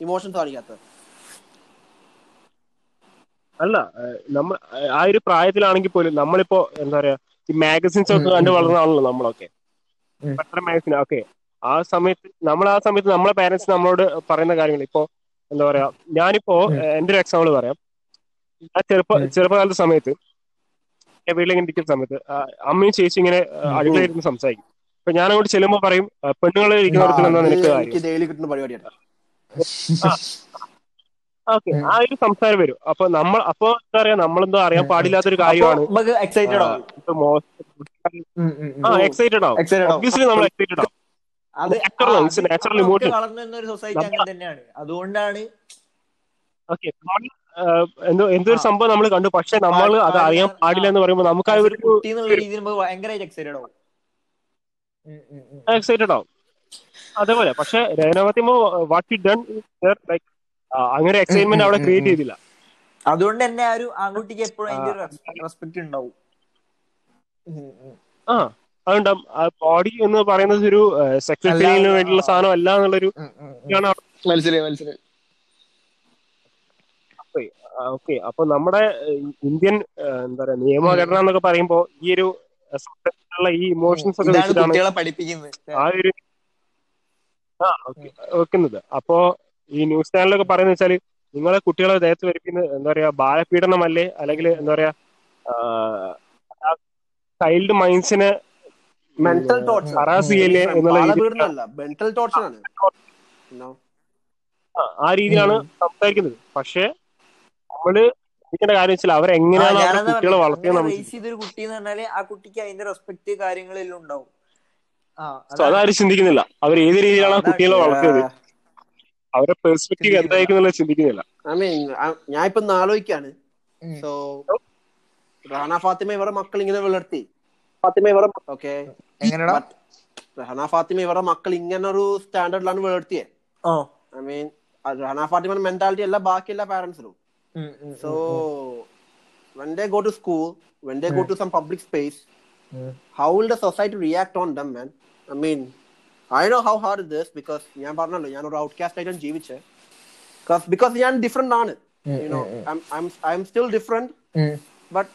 ഇമോഷൻസ് കാണിക്കാത്തത് അല്ല നമ്മ ആ ഒരു പ്രായത്തിലാണെങ്കിൽ പോലും നമ്മളിപ്പോ എന്താ പറയാ ഈ മാഗസിൻസ് ഒക്കെ കണ്ട് വളർന്ന ആളല്ലോ നമ്മളൊക്കെ. പത്ര മാഗസിൻ ഓക്കെ ആ സമയത്ത് നമ്മൾ ആ സമയത്ത് നമ്മളെ പാരന്റ്സ് നമ്മളോട് പറയുന്ന കാര്യങ്ങൾ ഇപ്പോ എന്താ പറയാ ഞാനിപ്പോ എന്റെ ഒരു എക്സാമ്പിൾ പറയാം. ആ ചെറുപ്പ. ചെറുപ്പകാലത്തെ സമയത്ത് എന്റെ വീട്ടിലിങ്ങനെ ഇരിക്കുന്ന സമയത്ത് അമ്മയും ചേച്ചി ഇങ്ങനെ. അടുക്കളയിരുന്ന് സംസാരിക്കും. അപ്പൊ ഞാൻ അങ്ങോട്ട് ചെല്ലുമ്പോ പറയും പെണ്ണുങ്ങൾ ഇരിക്കുന്നിടത്തിൽ എന്താ നിനക്ക് കാര്യം എനിക്ക് ഡെയിലി കിട്ടുന്ന പരിപാടിയാണ് ഓക്കെ ആ ഒരു സംസാരം വരും. അപ്പൊ നമ്മൾ അപ്പൊ എന്താ പറയാ നമ്മളെന്തോ അറിയാൻ പാടില്ലാത്തൊരു കാര്യമാണ്. നമുക്ക് എക്സൈറ്റഡ് ആവും. ആ എക്സൈറ്റഡ് ആവും. Excited ഒബ്വിയസ്ലി നമ്മൾ എക്സൈറ്റഡ് ആവും. അതുകൊണ്ടാണ് ഓക്കെ എന്തോ എന്തൊരു സംഭവം നമ്മൾ കണ്ടു. പക്ഷെ നമ്മൾ അത് അറിയാൻ പാടില്ല. എന്ന് പറയുമ്പോൾ നമുക്ക് ആ ഒരു കുട്ടി എന്നുള്ള രീതിയിൽ നമുക്ക് എക്സൈറ്റഡ് ആവും. അതേപോലെ പക്ഷെ രേനാമത്തിമോ വാട്ട് യു ഡൺ ലൈക്ക് അങ്ങനെ എക്സൈറ്റ്മെന്റ് അവിടെ ക്രിയേറ്റ് ചെയ്തില്ല. അതുകൊണ്ട് തന്നെ ആ ഒരു ആൺകുട്ടിക്ക് എപ്പോഴും റെസ്പെക്ട് ഉണ്ടാവും. ആ അതുണ്ടാവും ബോഡി എന്ന് പറയുന്നത് ഒരു അല്ല, ഫീലിംഗിന് അല്ല, വേണ്ടിയുള്ള. സാധനം അല്ല എന്നുള്ളൊരു. മനസ്സിലായി മനസ്സിലായി. ഓക്കെ അപ്പൊ നമ്മുടെ ഇന്ത്യൻ എന്താ പറയാ നിയമഘടന എന്നൊക്കെ പറയുമ്പോ ഈ ഒരു ഈ ഇമോഷൻസ് ഒക്കെ വെച്ചിട്ടാണ് പഠിപ്പിക്കുന്നത്. ആ ഒരു ആ ഓക്കെ വെക്കുന്നത്. അപ്പോ ഈ ന്യൂസ് ചാനലൊക്കെ പറയുന്ന വെച്ചാൽ നിങ്ങളെ കുട്ടികളെ ദേഹത്ത് വരിക്കുന്നത് എന്താ പറയാ ബാലപീഡനമല്ലേ? അല്ലെങ്കിൽ എന്താ പറയാ ചൈൽഡ് മൈൻഡ്സിനെ മെന്റൽ ടോർച്ചർ ഹറാസ് ചെയ്യല്ലേ എന്നുള്ള രീതിയിൽ ബാലപീഡനമല്ല മെന്റൽ ടോർച്ചർ ആണ്. ആ, രീതിയാണ് രീതിയിലാണ് സംസാരിക്കുന്നത്. പക്ഷെ നമ്മൾ ചിന്തിക്കേണ്ട കാര്യം വെച്ചാൽ അവരെങ്ങനെയാണ് കുട്ടികളെ വളർത്തിയെന്ന് നമ്മൾ റേസ് ചെയ്തൊരു കുട്ടി എന്ന് പറഞ്ഞാൽ ആ കുട്ടിക്ക് അതിന്റെ റെസ്പെക്ട് കാര്യങ്ങളെല്ലാം ഉണ്ടാവും. അതാരും ചിന്തിക്കുന്നില്ല. അവർ ഏത് രീതിയിലാണ് കുട്ടികളെ വളർത്തിയത്. അവരുടെ പെർസ്പെക്റ്റീവ്. എന്തായിരിക്കും ചിന്തിക്കുന്നില്ല. I ഞാൻ ഇപ്പൊ ആലോചിക്കാണ്. സോ റഹന ഫാത്തിമ ഇവരുടെ മക്കൾ ഇങ്ങനെ വളർത്തി. ഫാത്തിമ ഇവരുടെ ഓക്കെ റഹന ഫാത്തിമ ഇവരുടെ മക്കൾ ഇങ്ങനെ ഒരു സ്റ്റാൻഡേർഡിലാണ് വളർത്തിയത് ഓ ഐ മീൻ റഹന ഫാത്തിമയുടെ മെന്റാലിറ്റി അല്ല ബാക്കി എല്ലാ പാരന്റ്സിനും so when they go to school when they go to some public space ഉം. how will the society react on them man? I mean i know how hard it because because ഞാൻ പറഞ്ഞല്ലോ ഞാൻ ഒരു outcast ആയിട്ടാണ് ജീവിച്ചത് because because ഞാൻ different ആണ്. ഉം, you know ഉം, ഉം. i'm i'm i'm still different ഉം. but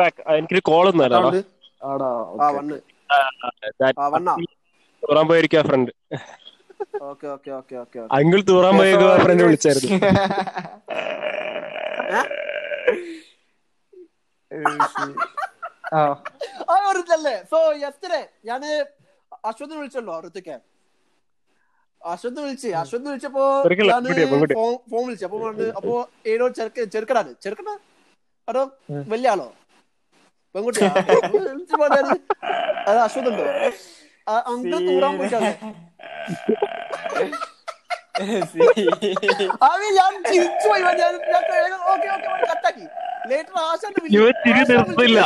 Back. ആ, എനിക്കൊരു കോൾ തൂറാൻ ഫ്രണ്ട് അങ്കിൾ തൂറാൻ പോയിരിക്കുക ഫ്രണ്ട് വിളിച്ചായിരുന്നു. സോ യെസ്റ്റർഡേ ഞാൻ അശ്വത് വിളിച്ചല്ലോ ഋത്തിക്ക് അശ്വത് വിളിച്ച് അശ്വത് വിളിച്ചപ്പോ. ഫോൺ ഫോൺ വിളിച്ചു. അപ്പൊ പറഞ്ഞു അപ്പൊ ചെറുക്ക ചെറുക്കടാണ് ചെറുക്കട അതോ വലിയ ആളോ പെൺകുട്ടിയാ? അത് അശ്വത് ഉണ്ടോ അങ്കിൾ തൂറാൻ പോയിട്ടാണ് അത് ഞാൻ ചിരിച്ചു പോയി. ഞാൻ ഓക്കെ ഓക്കെ കട്ടാക്കി ലേറ്റർ ആശാന്റെ നിർത്തില്ല.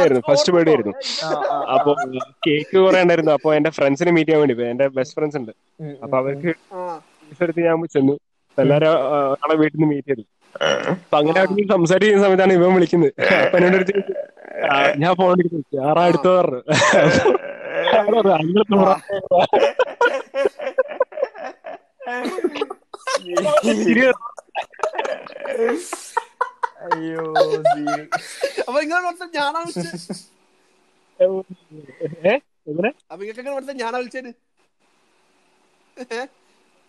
ആയിരുന്നു. ഫസ്റ്റ് ബർത്ത്ഡേ ആയിരുന്നു. അപ്പൊ കേക്ക് കുറെ ഉണ്ടായിരുന്നു. അപ്പൊ എന്റെ ഫ്രണ്ട്സിനെ മീറ്റ് ചെയ്യാൻ വേണ്ടി പോയി. എന്റെ ബെസ്റ്റ് ഫ്രണ്ട്സ് ഉണ്ട്. അപ്പൊ അവർക്ക് എടുത്ത് ഞാൻ ചെന്നു. എല്ലാരും ഒരാളെ വീട്ടിൽ നിന്ന് മീറ്റ് ചെയ്തു. അപ്പൊ അങ്ങനെ അവിടെ നിന്ന് സംസാരിക്കുന്ന സമയത്താണ് ഇവൻ വിളിക്കുന്നത്. അപ്പൊ എന്നോട് ഞാൻ ഫോൺ എടുത്ത് ആറാ അടുത്ത് പറഞ്ഞു. അയ്യോ. അപ്പൊ നിങ്ങൾ ഞാനാ വിളിച്ചത്. അപ്പൊ നിങ്ങൾക്ക് ഞാനാ വിളിച്ചത്?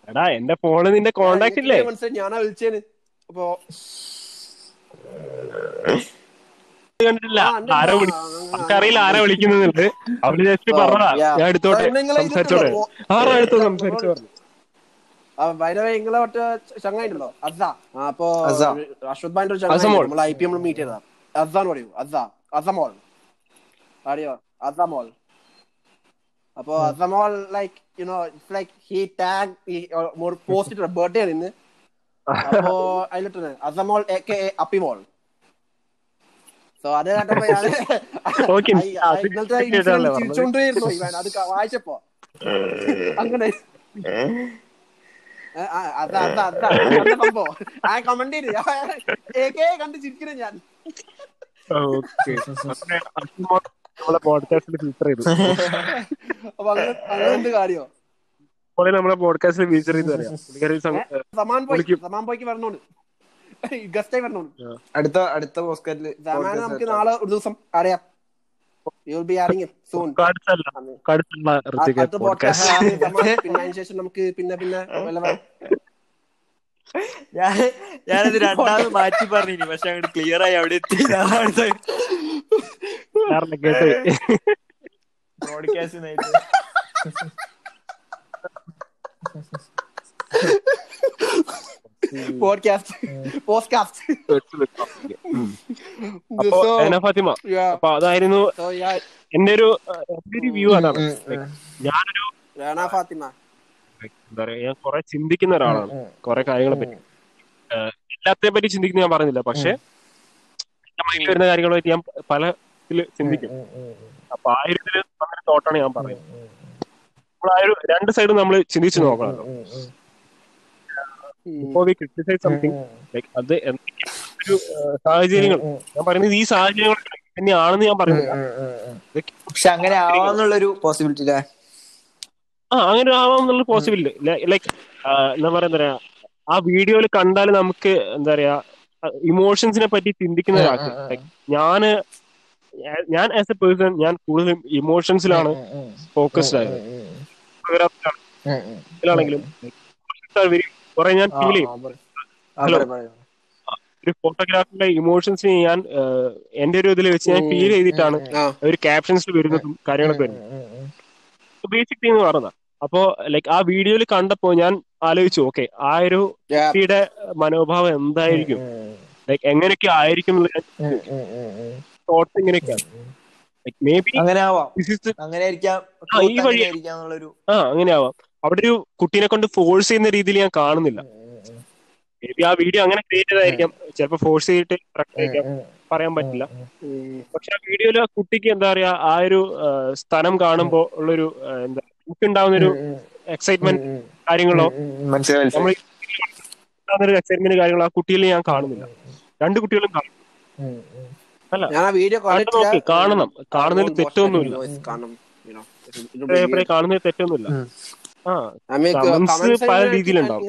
എടാ എന്റെ ഫോണിൽ നിന്റെ കോണ്ടാക്ട് ഇല്ലേ? മനസ്സിൽ ഞാനാ വിളിച്ചേന്. അപ്പോ കണ്ടിട്ടില്ല. ആരോ. നമുക്കറിയില്ല ആരാ വിളിക്കുന്നുണ്ട്. അവർ ജസ്റ്റ് പറഞ്ഞതാ. ഞാൻ എടുത്തോട്ടെ. സംസാരിച്ചോട്ടെ. ആരാ എടുത്തോ സംസാരിച്ചു. പറഞ്ഞു നിങ്ങളെ മറ്റേ അസ അപ്പൊ. അശ്വത് ഒരു ചങ്ങായി. നമ്മൾ ഐ പി എം മീറ്റ് ചെയ്തതാ. അസാന്ന് പറയൂ. അസ അസമോൾ അറിയോ അസമോൾ അപ്പൊ Asamol like you know it's like he tag post ഇട്ട ബർത്ത്ഡേ ആണ് ഇന്ന് അപ്പോ അതിലിട്ടത്. Asamol A K Appimol. So അത് കണ്ടപ്പോ Okay, I- I- അത് ഇന്നലത്തെ? ചിരിച്ചോണ്ടിരുന്നു. ഇവൻ അത് വായിച്ചപ്പോ. അങ്ങനെ. അതാ അതാ അതാ സംഭവം. ആ കമന്റ് ചെയ്ത്. കണ്ട് ചിരിക്കുന്നു ഞാൻ. നമ്മളെ പോഡ്കാസ്റ്റിൽ ഫീച്ചർ ചെയ്തു. അപ്പൊ അങ്ങനെ അങ്ങനെ എന്ത് കാര്യോ? പോലെ നമ്മളെ പോഡ്കാസ്റ്റിൽ ഫീച്ചർ ചെയ്ത് അറിയാം പുള്ളിക്കാരി സം- ഏ, സമാൻ പോയി വിളിക്കും. സമാൻ പോയിക്ക് വരണോണ്ട്. ഗസ്റ്റായി വരണോണ്ട്. അടുത്ത അടുത്ത പോസ്കറ്റിൽ സമാൻ നമുക്ക് നാളെ ഒരു ദിവസം അറിയാം. നമുക്ക് പിന്നെ പിന്നെ ഞാനത് രണ്ടാമത് മാറ്റി പറഞ്ഞിനി പക്ഷെ അങ്ങോട്ട് ക്ലിയർ ആയി അവിടെ എത്തി. കേട്ട് ബ്രോഡ്കാസ്റ്റ് പോഡ്കാസ്റ്റ് പോഡ്കാസ്റ്റ് അപ്പൊ ഏന ഫാത്തിമ? അപ്പൊ അതായിരുന്നു എന്റെ ഒരു ഏഹ്, എന്റെ ഒരു വ്യൂ അതാണ്. ഞാനൊരു ഫാത്തിമ? എന്താ പറയാ ഞാൻ കുറെ ചിന്തിക്കുന്ന ഒരാളാണ്. കുറെ കാര്യങ്ങളെ പറ്റി. എല്ലാത്തിനെ പറ്റി ചിന്തിക്കുന്ന ഞാൻ പറഞ്ഞില്ല. പക്ഷെ എന്റെ മൈൻഡിൽ വരുന്ന കാര്യങ്ങളെ പറ്റി ഞാൻ പല ചിന്തിക്കും. അപ്പൊ ആ ഒരു വന്നൊരു തോട്ടാണ് ഞാൻ പറയുന്നത്. നമ്മൾ ആ ഒരു രണ്ട് സൈഡും നമ്മൾ ചിന്തിച്ചു നോക്കണം. ഇപ്പോ വി ക്രിട്ടിസൈസ് സംതിങ് ലൈക്ക് അത് ഒരു സാഹചര്യങ്ങൾ. ഞാൻ പറയുന്നത് ഈ സാഹചര്യങ്ങൾ തന്നെയാണെന്ന് ഞാൻ പറയുന്നില്ല. പക്ഷെ അങ്ങനെ ആവാന്നുള്ളൊരു പോസിബിലിറ്റി അല്ലേ ആ അങ്ങനെ ആവാം എന്നുള്ള പോസിബിലിറ്റി ലൈക്ക് എന്താ പറയാ എന്താ പറയാ ആ വീഡിയോയിൽ കണ്ടാൽ നമുക്ക് എന്താ പറയാ ഇമോഷൻസിനെ പറ്റി ചിന്തിക്കുന്ന ഒരാൾക്ക് Like, ഞാൻ ഞാൻ ആസ് എ പേഴ്സൺ ഞാൻ കൂടുതലും ഇമോഷൻസിലാണ് ഫോക്കസ്ഡ് ആയത്. കുറെ ഞാൻ ഫീൽ ചെയ്യും. ഹലോ ഒരു ഫോട്ടോഗ്രാഫിന്റെ ഇമോഷൻസ് ഞാൻ എന്റെ ഒരു ഇതിൽ വെച്ച് ഞാൻ ഫീൽ ചെയ്തിട്ടാണ് ഒരു ക്യാപ്ഷൻസ് വരുന്നതും കാര്യങ്ങളൊക്കെ വരുന്നത്. ബേസിക് തിങ് പറഞ്ഞ അപ്പോ ലൈക്ക് ആ വീഡിയോയിൽ കണ്ടപ്പോ ഞാൻ ആലോചിച്ചു ഓക്കെ ആ ഒരു. വ്യക്തിയുടെ മനോഭാവം എന്തായിരിക്കും? ലൈക്ക് എങ്ങനെയൊക്കെ ആയിരിക്കും തോട്ട്സ് ഇങ്ങനെയൊക്കെയാണ്. ലൈക്ക് മേ ബി അങ്ങനെ ആവാം അങ്ങനെ ആ, ഈ വഴി- ആയിരിക്കാന്നുള്ളൊരു ആ അങ്ങനെ ആവാം അവിടെ ഒരു കുട്ടീനെ കൊണ്ട് ഫോഴ്സ് ചെയ്യുന്ന രീതിയിൽ ഞാൻ കാണുന്നില്ല. മേ ബി ആ വീഡിയോ അങ്ങനെ ക്രിയേറ്റ് ചെയ്തായിരിക്കാം ചിലപ്പോ ഫോഴ്സ് ചെയ്തിട്ട് പറയാൻ പറ്റില്ല. പക്ഷെ ആ വീഡിയോയിൽ ആ കുട്ടിക്ക് എന്താ പറയാ ആ ഒരു സ്ഥലം കാണുമ്പോ ഉള്ളൊരു എന്താ ഒരു എക്സൈറ്റ്മെന്റ് കാര്യങ്ങളോ നമ്മൾ എക്സൈറ്റ്മെന്റ് കാര്യങ്ങളോ ആ കുട്ടിയിൽ ഞാൻ കാണുന്നില്ല. രണ്ട് കുട്ടികളും കാണും. ഞാൻ ആ വീഡിയോ കാണണം. കാണുന്നതിൽ തെറ്റൊന്നുമില്ല. കാണുന്നതിൽ തെറ്റൊന്നുമില്ല. ആ കമന്റ്സ് പല രീതിയിലുണ്ടാവും.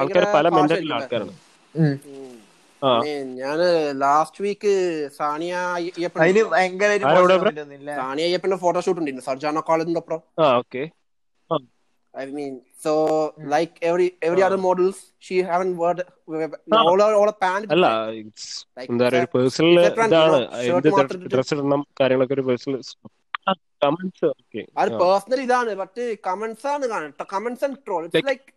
ആൾക്കാർ പല ഭയങ്കര ആൾക്കാരാണ്. ഞാൻ ലാസ്റ്റ് വീക്ക് സാനിയ അയ്യപ്പൻ. സാനിയ അയ്യപ്പന്റെ ഫോട്ടോഷൂട്ട് ഉണ്ടായിരുന്നു സർജാന കോളേജിന്റെ അപ്പുറം. ആ okay I mean, so like every every other models, she haven't word Ah. all her all her pant. അല്ല it's Like, എന്താ പറയാ ഒരു it's a- പേഴ്സണൽ ഇതാണ്. എന്ത്. ഡ്രസ് ഇടണം കാര്യങ്ങളൊക്കെ ഒരു പേഴ്സണൽ കമന്റ്സ് ഓക്കെ അത് പേഴ്സണൽ ഇതാണ് ബട്ട് കമന്റ്സ് ആണ് കാണുന്നത്. Comments and troll it's Like- like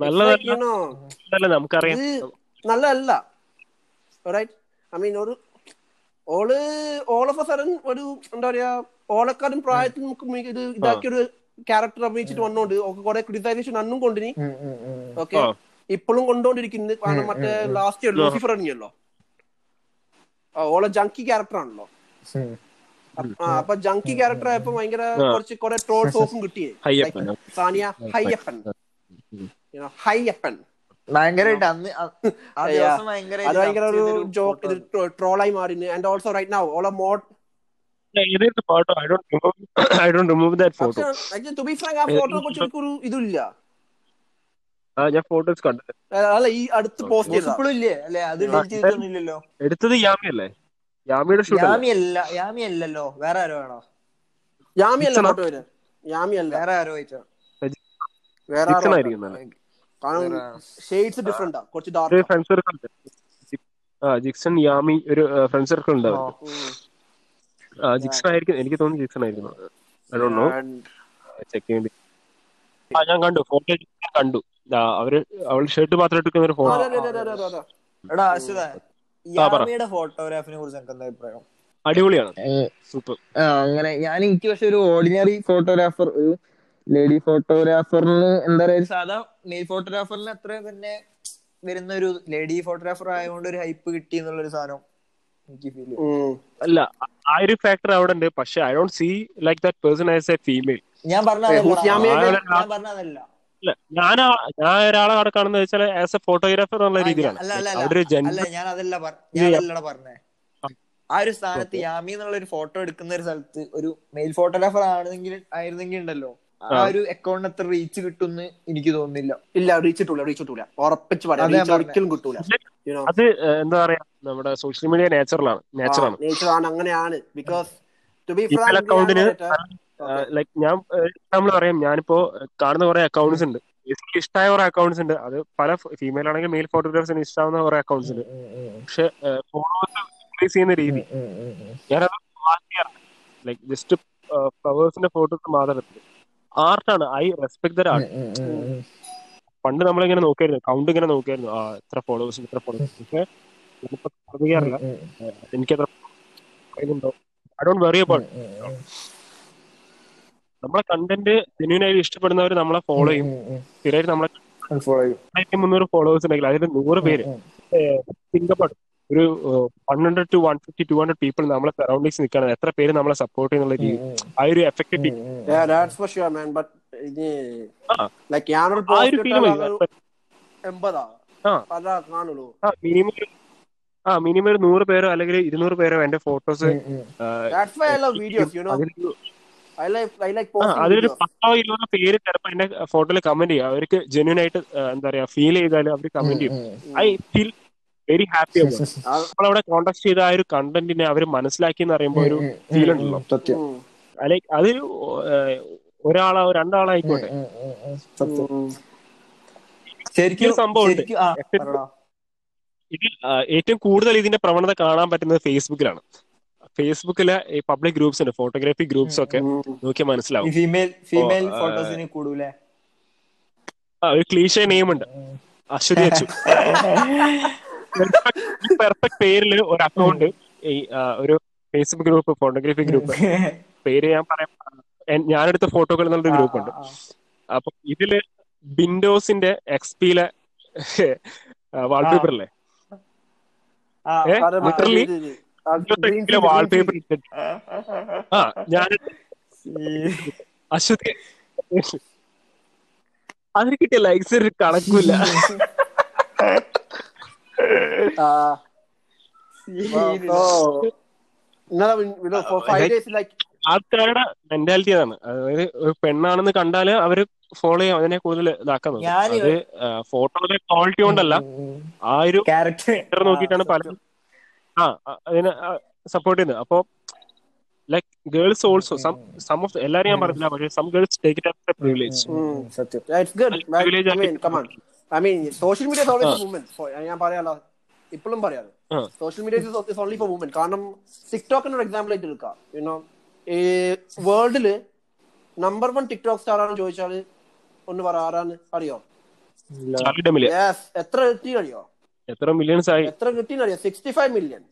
നല്ലതല്ല. നമുക്കറിയാം. നല്ലതല്ല. റൈറ്റ് ഐ മീൻ ഒരു all all of a sudden ഒരു എന്താ പറയാ ഓളെക്കാളും പ്രായത്തിൽ നമുക്ക് ഇത് ഇതാക്കിയ ഒരു ക്യാരക്ടർ അഭിനയിച്ചിട്ട് വന്നോണ്ട് ഒക്കെ കുറെ ക്രിട്ടിസൈസേഷൻ അന്നും കൊണ്ടിനി ഓക്കെ. ഇപ്പോഴും കൊണ്ടോണ്ടിരിക്കുന്നത് കാരണം മറ്റേ ലാസ്റ്റ് ഇയർ ലൂസിഫർ ഇറങ്ങിയല്ലോ. ഓളെ ജങ്കി ക്യാരക്ടർ ആണല്ലോ. അപ്പൊ ജങ്കി ക്യാരക്ടർ ആയപ്പോ ഭയങ്കര. കുറച്ച് കുറെ ട്രോൾ സോഫും കിട്ടിയേ സാനിയ ഹയ്യപ്പൻ. You know, ഹയ്യപ്പൻ. ഭയങ്കരമായിട്ട് അന്ന് ഭയങ്കര അത് ഭയങ്കര ഒരു ജോക്ക് ട്രോളായി മാറിന് ആൻഡ് ഓൾസോ റൈറ്റ് നൗ ഓളെ മോഡ് ഏതായിരുന്നു photo I don't remove I don't remove that photo പക്ഷെ ടു ബി ഫ്രാങ്ക് ആ ഫോട്ടോ കുറിച്ച് എനിക്കൊരു ഇതില്ല. ആ ഞാൻ ഫോട്ടോസ് കണ്ടത് അല്ല ഈ അടുത്ത് പോസ്റ്റ് ചെയ്തത്. ഇപ്പോഴും ഇല്ലേ? അല്ലേ അത് ഡിലീറ്റ് ചെയ്തിട്ടൊന്നുമില്ലല്ലോ എടുത്തത് യാമി അല്ലേ യാമിയുടെ ഷൂട്ട് യാമി അല്ല? യാമി അല്ലല്ലോ വേറെ ആരോ ആണോ? യാമി അല്ല? ഫോട്ടോ വരെ യാമി അല്ല വേറെ ആരോ വെച്ചോ വേറെ ആരോ? കാരണം ഷെയ്ഡ്സ് ഡിഫറെന്റ് കുറച്ച് ഡാർക്ക് ഫ്രണ്ട് സർക്കിൾ ഉണ്ട്. ആ ജിക്സൺ യാമി ഒരു ഫ്രണ്ട് സർക്കിൾ ഉണ്ട് ജിക്സൺ ആയിരിക്കും എനിക്ക് തോന്നുന്നു ജിക്സൺ ആയിരിക്കും ഐ ഡോണ്ട് നോ ചെക്ക് ചെയ്യേണ്ടി. ആ ഞാൻ കണ്ടു. ഫോട്ടോ കണ്ടു. അവർ അവൾ ഷർട്ട് മാത്രം എടുക്കുന്ന ഒരു ഫോട്ടോ. ഫോട്ടോഗ്രാഫിനെ കുറിച്ച് എന്താ അഭിപ്രായം? അടിപൊളിയാണ്. സൂപ്പർ അങ്ങനെ ഞാൻ എനിക്ക് പക്ഷെ ഒരു ഓർഡിനറി ഫോട്ടോഗ്രാഫർ ഒരു ലേഡി ഫോട്ടോഗ്രാഫറിന് എന്താ പറയാ സാധാ മെയിൽ ഫോട്ടോഗ്രാഫറിന് അത്ര തന്നെ വരുന്ന ഒരു ലേഡി ഫോട്ടോഗ്രാഫർ ആയതുകൊണ്ട് ഒരു ഹൈപ്പ് കിട്ടി എന്നുള്ള ഒരു സാധനം. അല്ല ആ ഒരു ഫാക്ടർ അവിടെ ഉണ്ട് പക്ഷെ I don't see like that person as a female ഞാൻ പറഞ്ഞതല്ല ഞാൻ ഒരാളെ അവിടെ കാണുന്നത് വെച്ചാൽ ആസ് എ ഫോട്ടോഗ്രാഫർ എന്നുള്ള രീതിയിലാണ്. ഞാൻ അതല്ല പറഞ്ഞേ. ആ ഒരു സ്ഥാനത്ത് യാമി എന്നുള്ള ഒരു ഫോട്ടോ എടുക്കുന്ന ഒരു സ്ഥലത്ത് ഒരു മെയിൽ ഫോട്ടോഗ്രാഫർ ആണെങ്കിൽ ആയിരുന്നെങ്കിൽ ഉണ്ടല്ലോ. ആ ഒരു അക്കൗണ്ടിന് അത്ര റീച്ച് കിട്ടുമെന്ന് എനിക്ക് തോന്നുന്നില്ല. ഇല്ല റീച്ച് കിട്ടൂല റീച്ച് കിട്ടൂല. ഉറപ്പിച്ച് പറയാം. ഒരിക്കലും കിട്ടൂല. അത് എന്താ പറയാ നമ്മുടെ സോഷ്യൽ മീഡിയ നേച്ചറലാണ് നേച്ചറാണ് നേച്ചറാണ് അങ്ങനെയാണ്. ബിക്കോസ് ടു ബി അക്കൗണ്ടിന് ലൈക് ഞാൻ നമ്മൾ പറയാം ഞാനിപ്പോ കാണുന്ന കുറെ അക്കൗണ്ട്സ് ഉണ്ട്. എനിക്ക് ഇഷ്ടമായ കുറെ അക്കൗണ്ട്സ് ഉണ്ട്. അത് പല ഫീമെയിൽ ആണെങ്കിൽ മെയിൽ ഫോട്ടോഗ്രാഫേഴ്സിന് ഇഷ്ടമാവുന്ന കുറെ അക്കൗണ്ട്സ് ഉണ്ട്. പക്ഷെ ഫോളോവേഴ്സ് ഇൻക്രീസ് ചെയ്യുന്ന രീതി. ഞാനത് മാറ്റിയാണ്. ലൈക് ജസ്റ്റ് ഫ്ലവേഴ്സിന്റെ ഫോട്ടോസ് മാത്രം ആർട്ടാണ് ഐ റെസ്പെക്ട് ദ ആർട്ട് പണ്ട് നമ്മളിങ്ങനെ നോക്കിയായിരുന്നു. കൗണ്ട് ഇങ്ങനെ നോക്കിയായിരുന്നു. ആ എത്ര ഫോളോവേഴ്സ് എത്ര ഫോളോവേഴ്സ് പക്ഷെ അറിയാറില്ല എനിക്ക് എത്ര ഉണ്ടോ ഐ ഡോണ്ട് വെറി അബൌട്ട് നമ്മളെ കണ്ടന്റ് ജെന്യൂനായി ഇഷ്ടപ്പെടുന്നവർ നമ്മളെ ഫോളോ ചെയ്യും. സ്ഥിരമായിട്ട് നമ്മളെ ഫോളോ ചെയ്യും. ആയിരത്തി മുന്നൂറ് ഫോളോവേഴ്സ് ഉണ്ടെങ്കിൽ അതിൽ നൂറ് പേര് തിങ്കപ്പെടും ഒരു one hundred to one fifty two hundred people നമ്മളെ സറൗണ്ടിങ്സ് നിൽക്കണം എത്ര പേര് നമ്മളെ സപ്പോർട്ട് ചെയ്യുന്നുള്ള രീതി ആ ഒരു എഫക്റ്റ് മിനിമം ആ. മിനിമം ഒരു നൂറ് പേരോ അല്ലെങ്കിൽ ഇരുന്നൂറ് പേരോ എന്റെ ഫോട്ടോസ് അതിലൊരു പത്തോ ഇരുപതോ പേര് ചിലപ്പോ എന്റെ ഫോട്ടോയിൽ കമന്റ് ചെയ്യും. അവർക്ക് ജെന്യൂൻ ആയിട്ട് എന്താ പറയാ ഫീൽ ചെയ്താലും അവർ കമന്റ് ചെയ്യും. ഐ ഫീൽ വെരി ഹാപ്പി നമ്മളവിടെ കോണ്ടാക്ട് ചെയ്ത ആ ഒരു കണ്ടന്റിനെ അവർ മനസ്സിലാക്കി എന്ന് പറയുമ്പോൾ ഒരു ഫീൽ ഉണ്ടല്ലോ. അല്ലെ ലൈക്ക് അത് ഒരാളോ രണ്ടാളായിക്കോട്ടെ. ശരിക്കും സംഭവം. ഇതിൽ ഏറ്റവും കൂടുതൽ ഇതിന്റെ പ്രവണത കാണാൻ പറ്റുന്നത് ഫേസ്ബുക്കിലാണ്. ഫേസ്ബുക്കിലെ ഈ പബ്ലിക് ഗ്രൂപ്പ്സ് ഉണ്ട് ഫോട്ടോഗ്രാഫി ഗ്രൂപ്പ്സ് ഒക്കെ നോക്കിയാൽ മനസ്സിലാവും. ഫീമെയിൽ ഫീമെയിൽ ആ, ഫോട്ടോസിന് കൂടൂലേ? ആ, ഒരു ക്ലീഷ നെയിം ഉണ്ട്. അശ്വതി അച്ചു. പെർഫെക്റ്റ് പേരിൽ ഒരു അക്കൗണ്ട് ഈ ഒരു ഫേസ്ബുക്ക് ഗ്രൂപ്പ് ഫോട്ടോഗ്രാഫി ഗ്രൂപ്പ് പേര് ഞാൻ പറയാം ഞാനെടുത്ത ഫോട്ടോകൾ എന്നുള്ള ഗ്രൂപ്പ് ഉണ്ട്. അപ്പൊ ഇതിൽ വിൻഡോസിന്റെ എക്സ്പിയിലെ literally വിൻഡോസ് വാൾപേപ്പർ ഇട്ടിട്ട്. ആ ഞാൻ അശ്വതി അതിന് കിട്ടിയ ലൈക്സ് ഒരു കണക്കൂല ആൾക്കാരുടെ മെന്റാലിറ്റി അതാണ്. അതായത് ഒരു പെണ്ണാണെന്ന് കണ്ടാൽ അവർ ഫോളോ ചെയ്യാം അതിനെ കൂടുതൽ ഇതാക്കുന്നത് അത് ഫോട്ടോയുടെ ക്വാളിറ്റി കൊണ്ടല്ല. ആ ഒരു ക്യാരക്ടർ നോക്കിയിട്ടാണ് പലരും ആ അതിനെ സപ്പോർട്ട് ചെയ്യുന്നത്. അപ്പോ like girls also some some of എല്ലാരും ഞാൻ പറഞ്ഞില്ല പക്ഷേ some girls take it as a privilege സത്യം. ഇറ്റ്സ് ഗുഡ് പ്രിവിലേജ് ആണ് come come on I mean social media movement ഞാൻ പറയാലോ? ഇപ്പോഴും പറയാലോ. ആ. Social media is only for woman കാരണം ടിക്ടോക്കിന് ഒരു എക്സാമ്പിൾ ആയിട്ട് എടുക്കാം. യുനോ ഈ വേൾഡിൽ നമ്പർ വൺ ടിക്ടോക്ക് സ്റ്റാർ ആണെന്ന് ചോദിച്ചാൽ ഒന്ന് പറ ആരാണ് അറിയോ? എത്ര കിട്ടി അറിയോ എത്ര മില്യൺസ് ആയി? എത്ര കിട്ടി അറിയോ sixty five million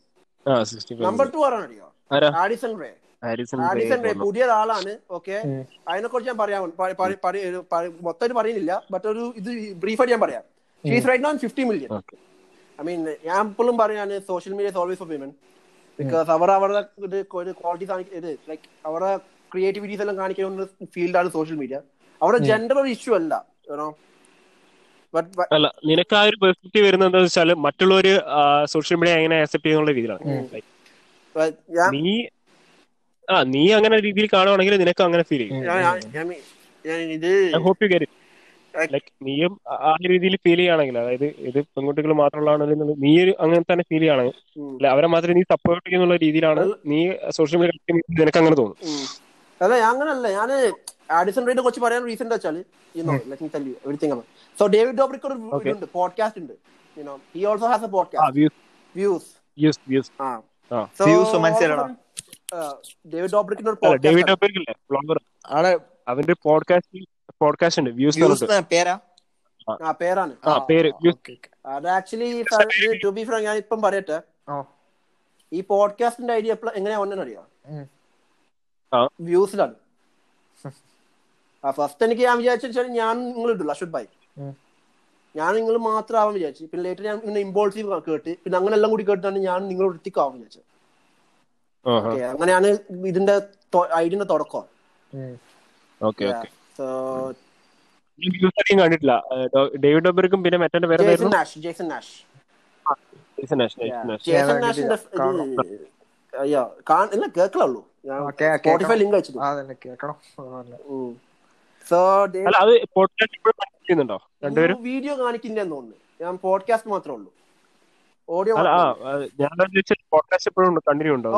number two ആരാണ് അറിയോ ആഡിസൺ റേ. ഹാരിസൺ റേ പുതിയ ഒരാളാണ് ഓക്കെ അതിനെ കുറിച്ച് ഞാൻ പറയാം മൊത്തം മൊത്തമായിട്ട് പറയുന്നില്ല ബട്ട് ഒരു ഇത് ബ്രീഫായിട്ട് ഞാൻ പറയാം. She's right known fifty million I mean ഞാൻ ഇപ്പോഴും പറയാണ് social media always for women because അവർ അവരുടെ ഇത് ക്വാളിറ്റി ഇത് ലൈക്ക് അവരുടെ ക്രിയേറ്റിവിറ്റീസ് എല്ലാം കാണിക്കുന്ന ഫീൽഡാണ് സോഷ്യൽ മീഡിയ അവരുടെ ജെൻഡർ ഒരു ഇഷ്യൂ അല്ല അല്ല നിനക്ക് ആ ഒരു പെർസ്പെക്റ്റീവ് വരുന്നത് എന്താ വെച്ചാൽ മറ്റുള്ളവര് സോഷ്യൽ മീഡിയ എങ്ങനെ ആക്സെപ്റ്റ് ചെയ്യുന്ന രീതിയിലാണ്. നീ ആ നീ അങ്ങനെ രീതിയിൽ കാണുവാണെങ്കിൽ നിനക്ക് അങ്ങനെ ഫീൽ ചെയ്യും. ഞാൻ- ഞാൻ- ഞാൻ മീ- ഇത് I hope you get like നീയും ആ- രീതിയിൽ ഫീൽ ചെയ്യുകയാണെങ്കിൽ അതായത് ഇത് പെൺകുട്ടികൾ മാത്രമുള്ളതാണെന്നുള്ളത് നീ ഒരു അങ്ങനെ തന്നെ ഫീൽ ചെയ്യുകയാണെങ്കിൽ അല്ല അവരെ മാത്രമേ നീ സപ്പോർട്ട് ചെയ്യുന്നുള്ള രീതിയിലാണ് നീ സോഷ്യൽ മീഡിയ നിനക്ക് അങ്ങനെ തോന്നും അല്ല ഞാൻ അങ്ങനല്ല. ഞാൻ ആഡിസൺ റേഡിനെ കുറിച്ച് പറയാൻ റീസൺ വെച്ചാൽ സോ ഡേവിഡ് ഡോബ്രിക്ക് ഒരു. ഇതുണ്ട് പോഡ്കാസ്റ്റ് ഉണ്ട്. He also has a podcast views views views views ആ uh, ഡേവിഡ് ഡോബ്രിക്കിന്റെ ഒരു അല്ല ഡേവിഡ് പോഡ്കാസ്റ്റ് ഡോബറിക്കില്ലേ ബ്ലോഗർ അവന്റെ പോഡ്കാസ്റ്റ് പോഡ്കാസ്റ്റ് ഉണ്ട് വ്യൂസ് പേരാ? ആ. പേരാണ്. ആ പേര് അത് ആക്ച്വലി ടു ബി ഫ്രാങ്ക് ഞാൻ ഇപ്പം പറയട്ടെ. ഈ പോഡ്കാസ്റ്റിന്റെ ഐഡിയ എങ്ങനെയാ വന്നെന്ന് അറിയാം. വ്യൂസിലാണ്. ആ ഫസ്റ്റ് എനിക്ക് ഞാൻ വിചാരിച്ചാൽ ഞാൻ നിങ്ങൾ ഇട്ടില്ല അശ്വത് ഭായി. ഞാൻ നിങ്ങൾ മാത്രം ആവാൻ വിചാരിച്ചു. പിന്നെ ലേറ്റർ ഞാൻ ഇമ്പോൾസീവ് കേട്ട് പിന്നെ അങ്ങനെ എല്ലാം കൂടി കേട്ടിട്ടാണ് ഞാൻ നിങ്ങൾ ഒറ്റയ്ക്കാവാൻ വിചാരിച്ചത്. ആഹാ Okay, അങ്ങനെയാണ് ഇതിന്റെ ഐഡിയുടെ തുടക്കം. ഓക്കെ ഓക്കെ സോ വ്യൂസ് അധികം കണ്ടിട്ടില്ല. ഡേവിഡ് ഡോബറിക്കും പിന്നെ മറ്റേ പേര് Jason Nash Jason Nash, Jason Nash. Jason നാഷിന്റെ. അയ്യോ ഇല്ല കേൾക്കലുള്ളൂ. ഞാൻ സ്പോട്ടിഫൈ ലിങ്ക് വീഡിയോ കാണിക്കില്ലെന്ന് തോന്നുന്നു. ഞാൻ പോഡ്കാസ്റ്റ് മാത്രമേ ഉള്ളൂ. ഓഡിയോ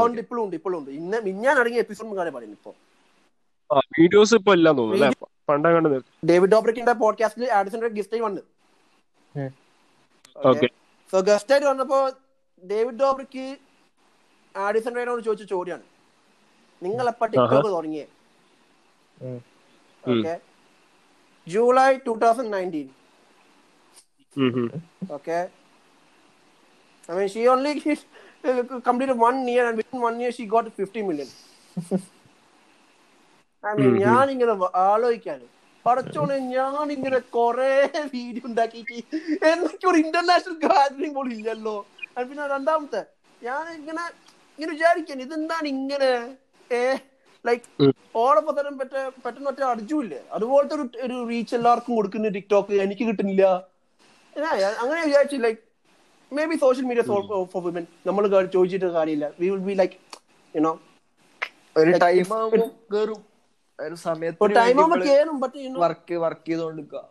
ഉണ്ട് ഇപ്പോഴും ഉണ്ട് ഇപ്പോഴും ഉണ്ട്. ഇന്ന് മിഞ്ഞാൻ അടങ്ങിയ എപ്പിസോഡ് കാര്യം പറയുന്നു ഇപ്പൊ. വീഡിയോസ് ഇപ്പൊ ഇല്ലാന്ന് തോന്നുന്നു ഡേവിഡ് ഡോബ്രിക്കിന്റെ പോഡ്കാസ്റ്റിൽ ആഡിസന്റെ ഗസ്റ്റ് ആയി വന്ന്. ഓക്കെ സോ ഗസ്റ്റ് ആയിട്ട് വന്നപ്പോ ഡേവിഡ് ഡോബ്രിക്ക് ആഡിസൺ റേനോട് ചോദിച്ച ചോദ്യമാണ് നിങ്ങൾ എപ്പോ TikTok തുടങ്ങിയേ. Okay July two thousand nineteen Okay. I mean, she only uh, completed one year, and within one year, she got 50 million. I mean, ഞാൻ ഇങ്ങനെ ആലോചിക്കാന്. പടച്ചോനെ ഞാൻ ഇങ്ങനെ കൊറേ വീഡിയോ ഉണ്ടാക്കിയിട്ട് എനിക്ക് ഒരു ഇന്റർനാഷണൽ ഗാദറിംഗ് പോലും ഇല്ലല്ലോ. അത് പിന്നെ രണ്ടാമത്തെ ഞാൻ ഇങ്ങനെ ഇങ്ങനെ വിചാരിക്കാൻ ഇതെന്താണ് ഇങ്ങനെ? ഏ ലൈക്ക് ഓടൊപ്പം പറ്റ പെട്ടെന്ന് ഒറ്റ അടിച്ചുമില്ലേ അതുപോലത്തെ ഒരു ഒരു റീച്ച് എല്ലാവർക്കും കൊടുക്കുന്ന ടിക്ടോക്ക് എനിക്ക് കിട്ടുന്നില്ല. അങ്ങനെ വിചാരിച്ചു like maybe social media for women നമ്മൾ ചോദിച്ചിട്ട് കാര്യമില്ല. We will be like you know ഒരു ടൈം കേറും. ഒരു സമയത്ത് ടൈം കേറും വർക്ക് വർക്ക് ചെയ്തോണ്ടിരിക്കുക.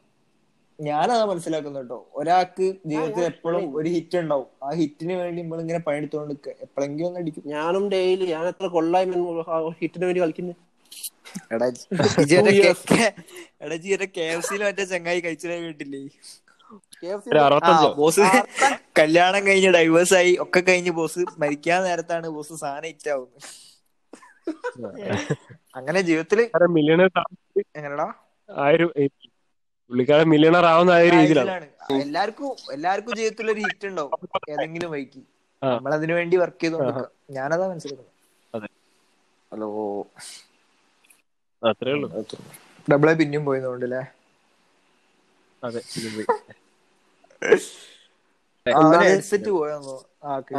ഞാനതാ മനസ്സിലാക്കുന്നു കേട്ടോ. ഒരാൾക്ക് ജീവിതത്തിൽ എപ്പോഴും ഒരു ഹിറ്റ് ഉണ്ടാവും. ആ ഹിറ്റിന് വേണ്ടി നമ്മൾ ഇങ്ങനെ പണിയെടുത്തോണ്ട് എപ്പോഴെങ്കിലും ഒന്ന് അടിക്കും. ഞാനും ഡെയിലി ഞാൻ എത്ര കൊള്ളായി ഹിറ്റിന് വേണ്ടി കളിക്കുന്നു. എടാ എടാ ജീരെ കെ എഫ് സിയിൽ മറ്റേ ചങ്ങായി കഴിച്ചത് കേട്ടില്ലേ കല്യാണം കഴിഞ്ഞ് ഡൈവേഴ്സ് ആയി ഒക്കെ കഴിഞ്ഞ് ബോസ് മരിക്കാൻ നേരത്താണ് ബോസ് സാധനം ഇറ്റാവുന്നത് അങ്ങനെ ജീവിതത്തിൽ എങ്ങനെടാ? പുള്ളിക്കാരൻ മില്യണർ ആവുന്ന ആ രീതിയിലാണ്. എല്ലാവർക്കും എല്ലാവർക്കും ജീവിതത്തിൽ ഒരു ഹിറ്റ് ഉണ്ടാവും. ഏതെങ്കിലും വൈക്ക് നമ്മളതിനു നമ്മൾ അതിനു വേണ്ടി വർക്ക് ചെയ്ത് ഞാനതാ മനസ്സിലാക്കുന്നത്. അതെ. ഹലോ. അത്രേ ഉള്ളൂ. ഡബിളെ പിന്നെയും പോയതുകൊണ്ട് അല്ലേ അതെ. ഹെഡ്സെറ്റ് പോയെന്നോ?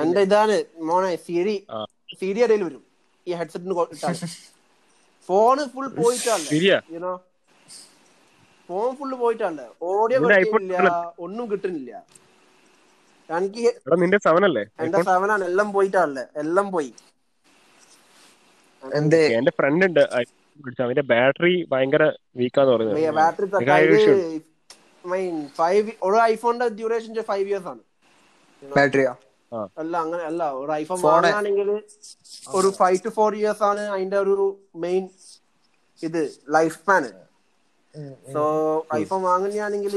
എന്റെ ഇതാണ് മോനെ സിരി. സിരി ഇടയിൽ വരും ഈ ഹെഡ്സെറ്റിന് ഫോണ് ഫുൾ പോയിട്ടാണ്. ഫോൺ ഫുള്ള് പോയിട്ടാണ്. ഓഡിയോ കിട്ടുന്നില്ല ഒന്നും കിട്ടുന്നില്ല. എനിക്ക് എടാ നിന്റെ സെവൻ അല്ലേ? എന്റെ സെവനാണ് എല്ലാം പോയിട്ടാണല്ലേ? എല്ലാം പോയി. എന്റെ ഫ്രണ്ട് ഉണ്ട്. അവന്റെ ബാറ്ററി ഭയങ്കര വീക്കാന്ന് പറയുന്നത്. ബാറ്ററി ഒരു ഐഫോണിന്റെ ഡ്യൂറേഷൻ ഫൈവ് ഇയേഴ്സ് ആണ്. ബാറ്ററിയാ അല്ല അങ്ങനെ അല്ല ഒരു ഐഫോൺ വാങ്ങാണെങ്കിൽ ഒരു ഫൈവ് ടു ഫോർ ഇയേഴ്സ് ആണ് അതിന്റെ ഒരു മെയിൻ ഇത് ലൈഫ് സ്പാൻ സോ ഐഫോൺ വാങ്ങുകയാണെങ്കിൽ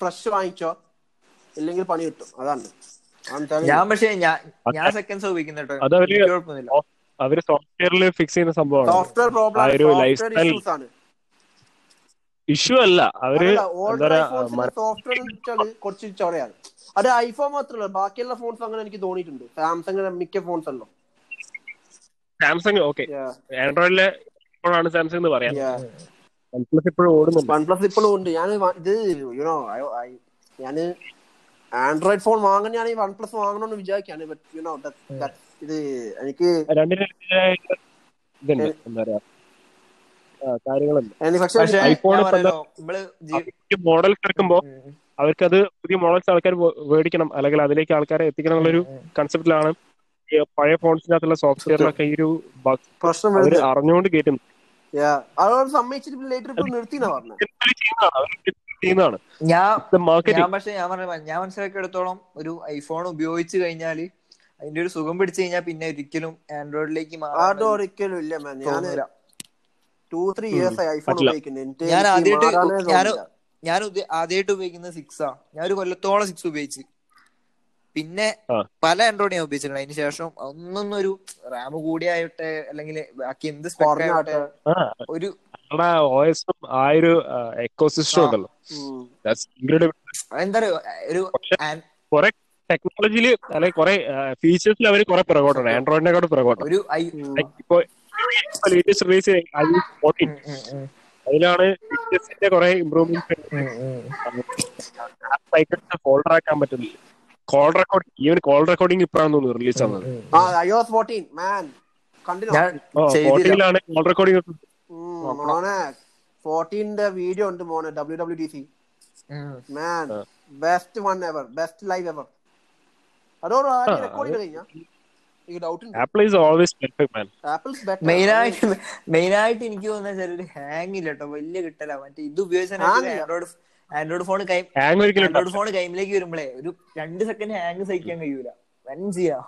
ഫ്രഷ് വാങ്ങിച്ചോ? ഇല്ലെങ്കിൽ പണി കിട്ടും. അതാണ്. ഞാൻ പക്ഷേ ഞാൻ ഞാൻ സെക്കൻഡ്സ് ഉപയോഗിക്കുന്ന കേട്ടോ അത് അവർ സോഫ്റ്റ്വെയറിൽ ഫിക്സ് ചെയ്യുന്ന സംഭവമാണ്. സോഫ്റ്റ്വെയർ പ്രോബ്ലം ഇഷ്യൂ അല്ല. അവർ സോഫ്റ്റ്വെയർ കുറച്ച് ചൊറയാണ്. അത് ഐഫോൺ മാത്രമല്ല ബാക്കിയുള്ള ഫോൺസ് അങ്ങനെ എനിക്ക് തോന്നിയിട്ടുണ്ട്. സാംസങ് മിക്ക ഫോൺസ് അല്ലോ സാംസങ് ഓക്കെ ആൻഡ്രോയിഡിലെ ഫോണാണ് സാംസങ് എന്ന് പറയാം. വൺപ്ലസ് ഇപ്പോഴും ഓടുന്നുണ്ട്. വൺ പ്ലസ് ഇപ്പോഴും ഉണ്ട്. ഞാൻ ഇത് യുനോ ഞാൻ ആൻഡ്രോയിഡ് ഫോൺ വാങ്ങാൻ ഞാൻ വൺ പ്ലസ് വാങ്ങണമെന്ന് വിചാരിക്കാണ്. ബട്ട് യുനോ ഇത് എനിക്ക് കാര്യങ്ങളുണ്ട്. മോഡൽ പക്ഷേ അവർക്കത് പുതിയ മോഡൽസ് ആൾക്കാർ മേടിക്കണം അല്ലെങ്കിൽ അതിലേക്ക് ആൾക്കാരെ എത്തിക്കണം എന്നുള്ളൊരു കൺസെപ്റ്റിലാണ് പഴയ ഫോൺസിനകത്തുള്ള സോഫ്റ്റ്വെയറിലൊക്കെ ഈ ഒരു ബഗ് പ്രശ്നം അറിഞ്ഞുകൊണ്ട് കയറ്റും ഞാൻ ഞാൻ പക്ഷെ ഞാൻ പറഞ്ഞ ഞാൻ മനസ്സിലാക്കിയെടുത്തോളം ഒരു ഐഫോൺ ഉപയോഗിച്ച് കഴിഞ്ഞാൽ അതിന്റെ ഒരു സുഖം പിടിച്ചു കഴിഞ്ഞാൽ പിന്നെ ഒരിക്കലും ആൻഡ്രോയിഡിലേക്ക് മാറാൻ ഒരിക്കലും ഇല്ല ഞാൻ ആദ്യമായിട്ട് ഞാൻ. ഞാൻ ആദ്യമായിട്ട് ഉപയോഗിക്കുന്നത് ആ ഞാൻ ഒരു കൊല്ലത്തോളം സിക്സ് ഉപയോഗിച്ച്. പിന്നെ പല ആൻഡ്രോയിഡ് ഞാൻ ഉപയോഗിച്ചിട്ടുണ്ട്. അതിന് ശേഷം ഒന്നൊന്നും ഒരു റാം കൂടിയായിട്ടെ അല്ലെങ്കിൽ ബാക്കി എന്ത് കുറഞ്ഞാട്ടെ. ഒരു ഒരു എന്താ ടെക്നോളജിയിൽ അല്ലെങ്കിൽ കുറെ ഫീച്ചേഴ്സിൽ അവർ കുറെ പിറകോട്ടാണ് ആൻഡ്രോയിഡിനെക്കാട്ട് പിറകോട്ടാണ്. ഒരു ഇപ്പോ ലേറ്റസ്റ്റ് റിലീസ് അതിലാണ് ഫീച്ചേഴ്സിന്റെ കുറെ ഇമ്പ്രൂവ്മെന്റ് ഫോൾഡർ ആക്കാൻ പറ്റുന്നില്ല. Call record even call recording ഇപ്പോഴാണ് തോന്നുന്നു റിലീസ് ആവുന്നത്. ആ iOS 14 മാൻ കണ്ടിനോ ഞാൻ ചെയ്തില്ല. ഫോർട്ടീനിലാണ് കോൾ റെക്കോർഡിംഗ് ഫോർട്ടീന്റെ വീഡിയോ ഉണ്ട് മോനെ W W D C. Man best one ever best live ever അതോ കഴിഞ്ഞാ? ഈ ഡൗട്ട് ഉണ്ട്. Apple is always perfect man Apple's better മെയിനായിട്ട് മെയിനായിട്ട് എനിക്ക് തോന്നുന്ന ചെറിയൊരു ഒരു ഹാങ് ഇല്ല കേട്ടോ വലിയ കിട്ടല. മറ്റേ ഇത് ഉപയോഗിച്ചാൽ. ആൻഡ്രോയിഡ് ആൻഡ്രോയിഡ് ഫോൺ കൈ ആൻഡ്രോയിഡ് ഫോൺ കൈമിലേക്ക് വരുമ്പോഴേ ഒരു രണ്ട് സെക്കൻഡ് ഹാങ് സഹിക്കാൻ കഴിയൂല. വൻ ചെയ്യാ.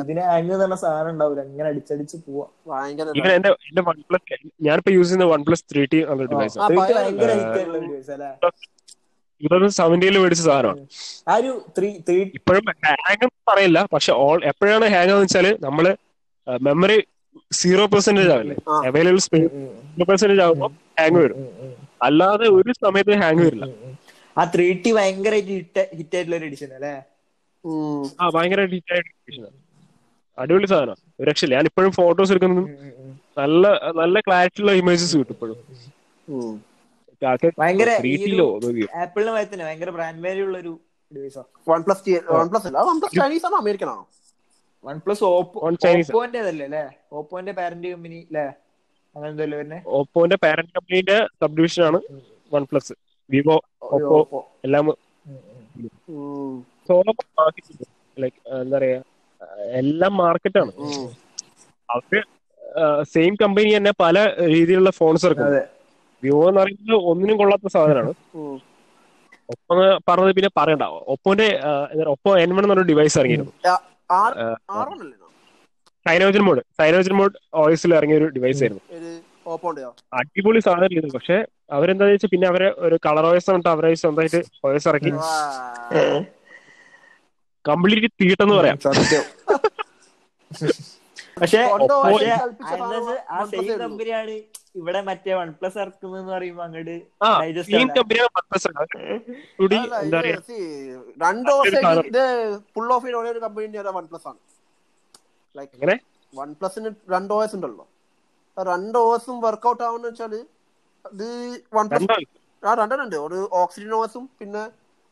ഇതിന് ഹാങ് എന്ന് പറഞ്ഞ സാധനം ഉണ്ടാവില്ല അങ്ങനെ അടിച്ചടിച്ച് പോവാ. ഞാനിപ്പോ യൂസ് ചെയ്യുന്ന വൺ പ്ലസ് ത്രീ ടി ഭയങ്കര ടൂ തൗസൻഡ് സെവന്റീനിൽ മേടിച്ച സാധനമാണ്. ഇപ്പോഴും ഹാങ് പറയില്ല. പക്ഷെ ഓൾ എപ്പോഴാണ് ഹാങ് എന്ന് വെച്ചാൽ നമ്മൾ മെമ്മറി സീറോ പെർസെന്റേജ് ആവില്ലേ. അവൈലബിൾ സ്പേസ് സീറോ പെർസെന്റേജ് ആകുമ്പോൾ ഹാങ് വരും. അല്ലാതെ ഒരു സമയത്ത് ഹാങ് വരില്ല. ആ ത്രീ ടി ഭയങ്കരമായിട്ട് ഹിറ്റ് ഹിറ്റ് ആയിട്ടുള്ള ഒരു എഡിഷൻ അല്ലേ. ആ ഭയങ്കര ഡീറ്റെയിൽ അടിപൊളി സാധനം ഒരു രക്ഷയില്ല. ഞാൻ ഇപ്പോഴും ഫോട്ടോസ് എടുക്കുന്നതും നല്ല നല്ല ക്ലാരിറ്റി ഉള്ള ഇമേജസ് കിട്ടും ഇപ്പോഴും. ഭയങ്കര ആപ്പിളിന് ഭയങ്കര ബ്രാൻഡ് വാല്യൂ ഉള്ള ഒരു ഡിവൈസാ OnePlus T one plus അല്ല വൺ പ്ലസ് ചൈനീസ് ആണോ അമേരിക്കൻ ആണോ? OnePlus Oppo On Chinese. അല്ലേ? ഓപ്പോന്റെ പാരന്റ് കമ്പനി അല്ലേ? അങ്ങനെ എന്തല്ലോ ഓപ്പോന്റെ പാരന്റ് കമ്പനിന്റെ സബ് ഡിവിഷൻ ആണ് വൺ പ്ലസ് വിവോ ഓപ്പോ എല്ലാം ഉം. ലൈക്ക് എന്താ പറയാ എല്ലാം മാർക്കറ്റാണ്. അവർ സെയിം കമ്പനി തന്നെ പല രീതിയിലുള്ള ഫോൺസ് ഇറക്കും വിവോ എന്ന് പറയുന്നത് ഒന്നിനും കൊള്ളാത്ത സാധനമാണ്. ഒപ്പം പറഞ്ഞത് പിന്നെ പറയണ്ട. ഒപ്പോന്റെ ഒപ്പോ എൻ വൺ എന്നൊരു ഡിവൈസ് ഇറങ്ങിയിരുന്നു? സൈനോജൻ മോഡ് സൈനോജൻ മോഡ് ഓയിസിൽ ഇറങ്ങിയ ഒരു ഡിവൈസ് ആയിരുന്നു. അടിപൊളി സാധനം ചെയ്തു പക്ഷെ അവരെന്താ വെച്ചാൽ പിന്നെ അവരെ ഒരു കളർ ഓയസ് എന്നിട്ട് അവരെ സ്വന്തമായിട്ട് ഓയസ് ഇറക്കി. കംപ്ലീറ്റ് തീട്ടെന്ന് പറയാം. സത്യം. പക്ഷെ ആ സെയിം. കമ്പനിയാണ് ഇവിടെ മറ്റേ വൺ പ്ലസ് ഇറക്കുന്ന പറയുമ്പോ അങ്ങോട്ട് രണ്ട് ഇത് ഫുൾ ഓഫ് ചെയ്ത ഒരു കമ്പനി വൺ പ്ലസ് ആണ്. ലൈക്ക് എങ്ങനെ? വൺ പ്ലസിന് രണ്ട് ഓസ് ഉണ്ടല്ലോ. ആ രണ്ട് ഓസും വർക്ക്ഔട്ട് ആവുന്ന വെച്ചാൽ ഇത് വൺ പ്ലസ് ആ രണ്ടെണ്ണുണ്ട് ഒരു ഓക്സിജൻ ഓസും പിന്നെ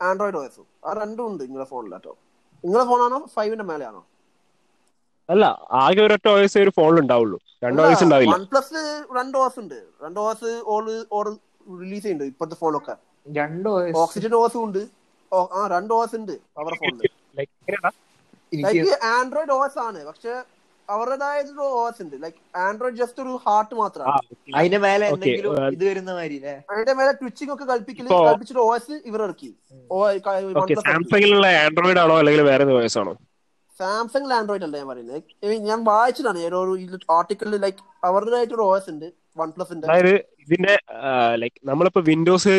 ആൻഡ്രോയിഡ് ഓസും ആ രണ്ടും ഉണ്ട് നിങ്ങളുടെ ഫോണിൽ കേട്ടോ. നിങ്ങളുടെ ഫോണാണോ ഫൈവിന്റെ മേലെയാണോ? അല്ല ആകെ ഒരൊറ്റ ഓയസ് ഒരു ഫോൺ ഉണ്ടാവുള്ളൂ രണ്ട് ഓയസ് ഉണ്ടാവില്ല വൺ പ്ലസ് രണ്ട് ഓസ് ഉണ്ട്. രണ്ട് ഓസ് ഓൾ ഓൾ റിലീസ് ചെയ്യുന്നുണ്ട് ഇപ്പോഴത്തെ ഫോണൊക്കെ രണ്ടോ ഓക്സിജൻ ഓസും ഉണ്ട്. ആ രണ്ട് ഓസ് ഉണ്ട് അവരുടെ ഫോണിൽ ആൻഡ്രോയിഡ് ഓസ് ആണ്. പക്ഷെ അവരുടേതായ ഓസ് ഉണ്ട്. ലൈക്ക് ആൻഡ്രോയിഡ് ജസ്റ്റ് ഒരു ഹാർട്ട് മാത്രമാണ് അതിന്റെ മേലെ Okay, എന്തെങ്കിലും ഇത് വരുന്ന മാതിരി അതിന്റെ മേലെ ട്വിച്ചിങ് ഒക്കെ കൽപ്പിക്കൽ കൽപ്പിച്ചിട്ട് ഓസ് ഇവർ ഇറക്കി. സാംസങ്ങിലുള്ള ആൻഡ്രോയിഡ് ആണോ അല്ലെങ്കിൽ വേറെ ഓസ് ആണോ? സാംസങ്ങിൽ ആൻഡ്രോയിഡ് അല്ല ഞാൻ പറയുന്നത് ഞാൻ വായിച്ചതാണ്. ഏതോ ഒരു ആർട്ടിക്കിളിൽ ലൈക്ക് അവരുടേതായിട്ട് ഒരു ഓസ് ഉണ്ട്. വൺ പ്ലസിന്റെ അതായത് ഇതിന്റെ ലൈക്ക് നമ്മളിപ്പോ വിൻഡോസ്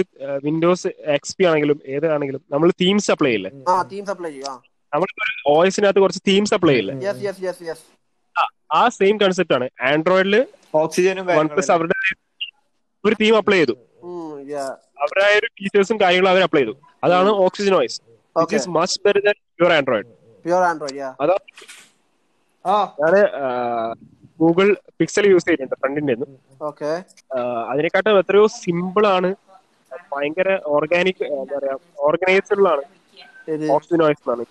വിൻഡോസ് എക്സ് പി ആണെങ്കിലും ഏതാണെങ്കിലും നമ്മൾ തീംസ് അപ്ലൈ ചെയ്യില്ലേ? ആ ടീം സപ്ലൈ ചെയ്യും. നമ്മളിപ്പോ ഓയസിനകത്ത് കുറച്ച് തീംസ് അപ്ലൈ ചെയ്യില്ലേ? ആ സെയിം കൺസെപ്റ്റ് ആണ്. ആൻഡ്രോയിഡിൽ ഓക്സിജനും വൺ പ്ലസ് അവരുടെ ഒരു തീം അപ്ലൈ ചെയ്തു. അവരുടെ ഒരു ഫീച്ചേഴ്സും കാര്യങ്ങളും അവർ അപ്ലൈ ചെയ്തു. അതാണ് Oxygen OS much better than your Android pure Android yeah അതാ ആ ഞാൻ ഗൂഗിൾ പിക്സൽ യൂസ് ചെയ്യുന്നുണ്ട് ഫ്രണ്ടിന്റെ ഓക്കെ. അതിനെക്കാട്ടും എത്രയോ സിമ്പിൾ ആണ് ഭയങ്കര ഓർഗാനിക് എന്താ പറയാ ഓർഗനൈസ്ഡ് ആണ് ഓക്സിനോയിസ് ആണ്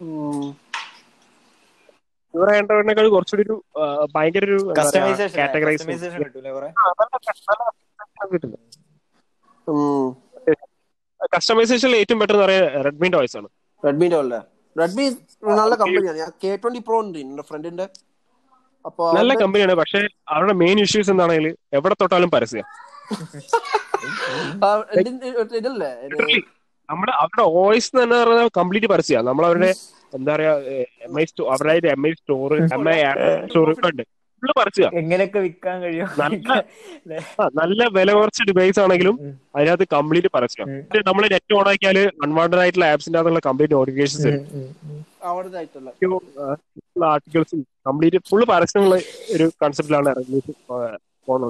ഉം. യുവർ ആൻഡ്രോയിഡിനേക്കാൾ കുറച്ചുകൂടി ഒരു ഭയങ്കര ഒരു കാറ്റഗറൈസ് കസ്റ്റമൈസേഷൻ. കസ്റ്റമൈസേഷനിൽ ഏറ്റവും ബെറ്റർ എന്ന് പറയുന്നത് റെഡ്മിന്റെ വോയിസ് ആണ്. റെഡ്മിന്റെ അല്ലേ റെഡ്മി നല്ല കമ്പനിയാണ് ഞാൻ കെ ട്വന്റി പ്രോ ഉണ്ട് എന്റെ ഫ്രണ്ടിന്റെ നല്ല കമ്പനിയാണ് പക്ഷെ അവരുടെ മെയിൻ ഇഷ്യൂസ് എന്താണെങ്കിൽ എവിടെ തൊട്ടാലും പരസ്യം. ഇതില്ലേ? നമ്മുടെ അവരുടെ വോയിസ് തന്നെ പറഞ്ഞാൽ കംപ്ലീറ്റ് പരസ്യമാണ് നമ്മൾ അവരുടെ എന്താ പറയാ എം ഐ സ്റ്റോർ അവരുടെ M I store M I store ഒക്കെ ഉണ്ട്. ഫുള്ള് പരസ്യ എങ്ങനെയൊക്കെ വിൽക്കാൻ കഴിയും? നല്ല നല്ല വില കുറച്ച് ഡിവൈസ് ആണെങ്കിലും അതിനകത്ത് കംപ്ലീറ്റ് പറിച്ചു നമ്മൾ നെറ്റ് ഓൺ ആക്കിയാൽ അൺവാണ്ടഡ് ആയിട്ടുള്ള ആപ്സിന്റെ അകത്തുള്ള കംപ്ലീറ്റ് നോട്ടിഫിക്കേഷൻസ് ആർട്ടിക്കിൾസും കംപ്ലീറ്റ് ഫുള്ള് പരസ്യമുള്ള ഒരു കൺസെപ്റ്റിലാണ് ഇറങ്ങി ഫോൺ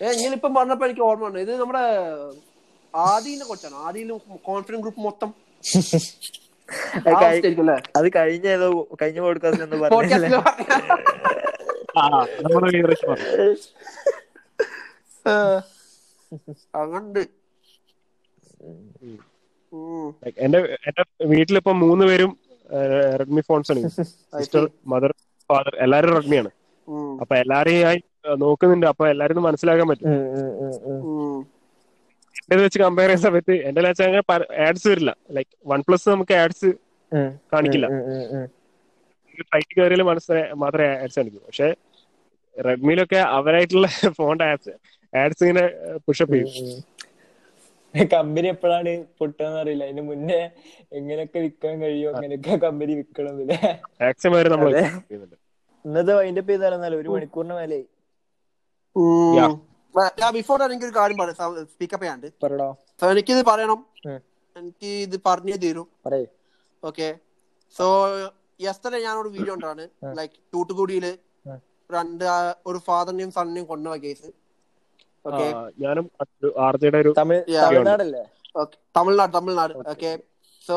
ഏ ഇങ്ങനിപ്പം പറഞ്ഞപ്പോ എനിക്ക് ഓർമ്മ വന്നു. ഇത് നമ്മുടെ ആദിനെ കുറിച്ചാണ് ആദിയിലും കോൺഫിഡൻസ് ഗ്രൂപ്പ് മൊത്തം. അത് കഴിഞ്ഞ ഏതോ കഴിഞ്ഞ പോഡ്കാസ്റ്റിൽ Like, എന്റെ എന്റെ വീട്ടിലിപ്പോ മൂന്ന് പേരും റെഡ്മി ഫോൺസ് ആണ്. സിസ്റ്റർ മദർ ഫാദർ എല്ലാരും റെഡ്മിയാണ് ആണ്. അപ്പൊ എല്ലാരെയും നോക്കുന്നുണ്ട്. അപ്പൊ എല്ലാരും ഒന്ന് മനസ്സിലാക്കാൻ പറ്റും. എന്റെ വെച്ച് കമ്പയർ ചെയ്യുന്ന സമയത്ത് എന്റെ വെച്ചാൽ ആഡ്സ് വരില്ല. ലൈക്ക് വൺ പ്ലസ് നമുക്ക് ആഡ്സ് കാണിക്കില്ല. സൈറ്റ് കയറിയാൽ മനസ്സിലായ മാത്രമേ ആഡ്സ് കാണിക്കൂ. പക്ഷെ റെഡ്മിയിലൊക്കെ അവരായിട്ടുള്ള ഫോണിന്റെ ആപ്സ് ആഡ്സ് ഇങ്ങനെ പുഷപ്പ് ചെയ്യും. കമ്പനി എപ്പോഴാണ് പൊട്ടുകയെന്ന് അറിയില്ല. അതിന് മുന്നേ എങ്ങനെയൊക്കെ വിൽക്കാൻ കഴിയും അങ്ങനെയൊക്കെ കമ്പനി വിൽക്കണം ഇന്നത്തെ മാക്സിമം വരെ നമ്മൾ അതെ. ചെയ്യുന്നുണ്ട്. ഇന്നത്തെ വൈൻഡപ്പ് ചെയ്താലെന്നാലും ഒരു മണിക്കൂറിന് മേലെ. ബിഫോർ എനിക്ക് ഒരു കാര്യം പറയാം സ്പീക്കപ്പ് ചെയ്യാണ്ട്. എനിക്കിത് പറയണം. എനിക്ക് ഇത് പറഞ്ഞേ തീരൂ. ഓക്കെ സോ യെസ്റ്റർഡേ ഞാനൊരു വീഡിയോ ഉണ്ടാണ് ലൈക്ക് തൂട്ടുകുടിയിൽ ഉം. രണ്ട് ഒരു ഫാദറിനെയും സണ്ണിനെയും കൊണ്ടുപോയ കേസ് ഓക്കെ ഞാനും ആർജയുടെ ഒരു. തമിഴ്നാടല്ലേ okay Tamil Nadu Tamil Nadu okay so.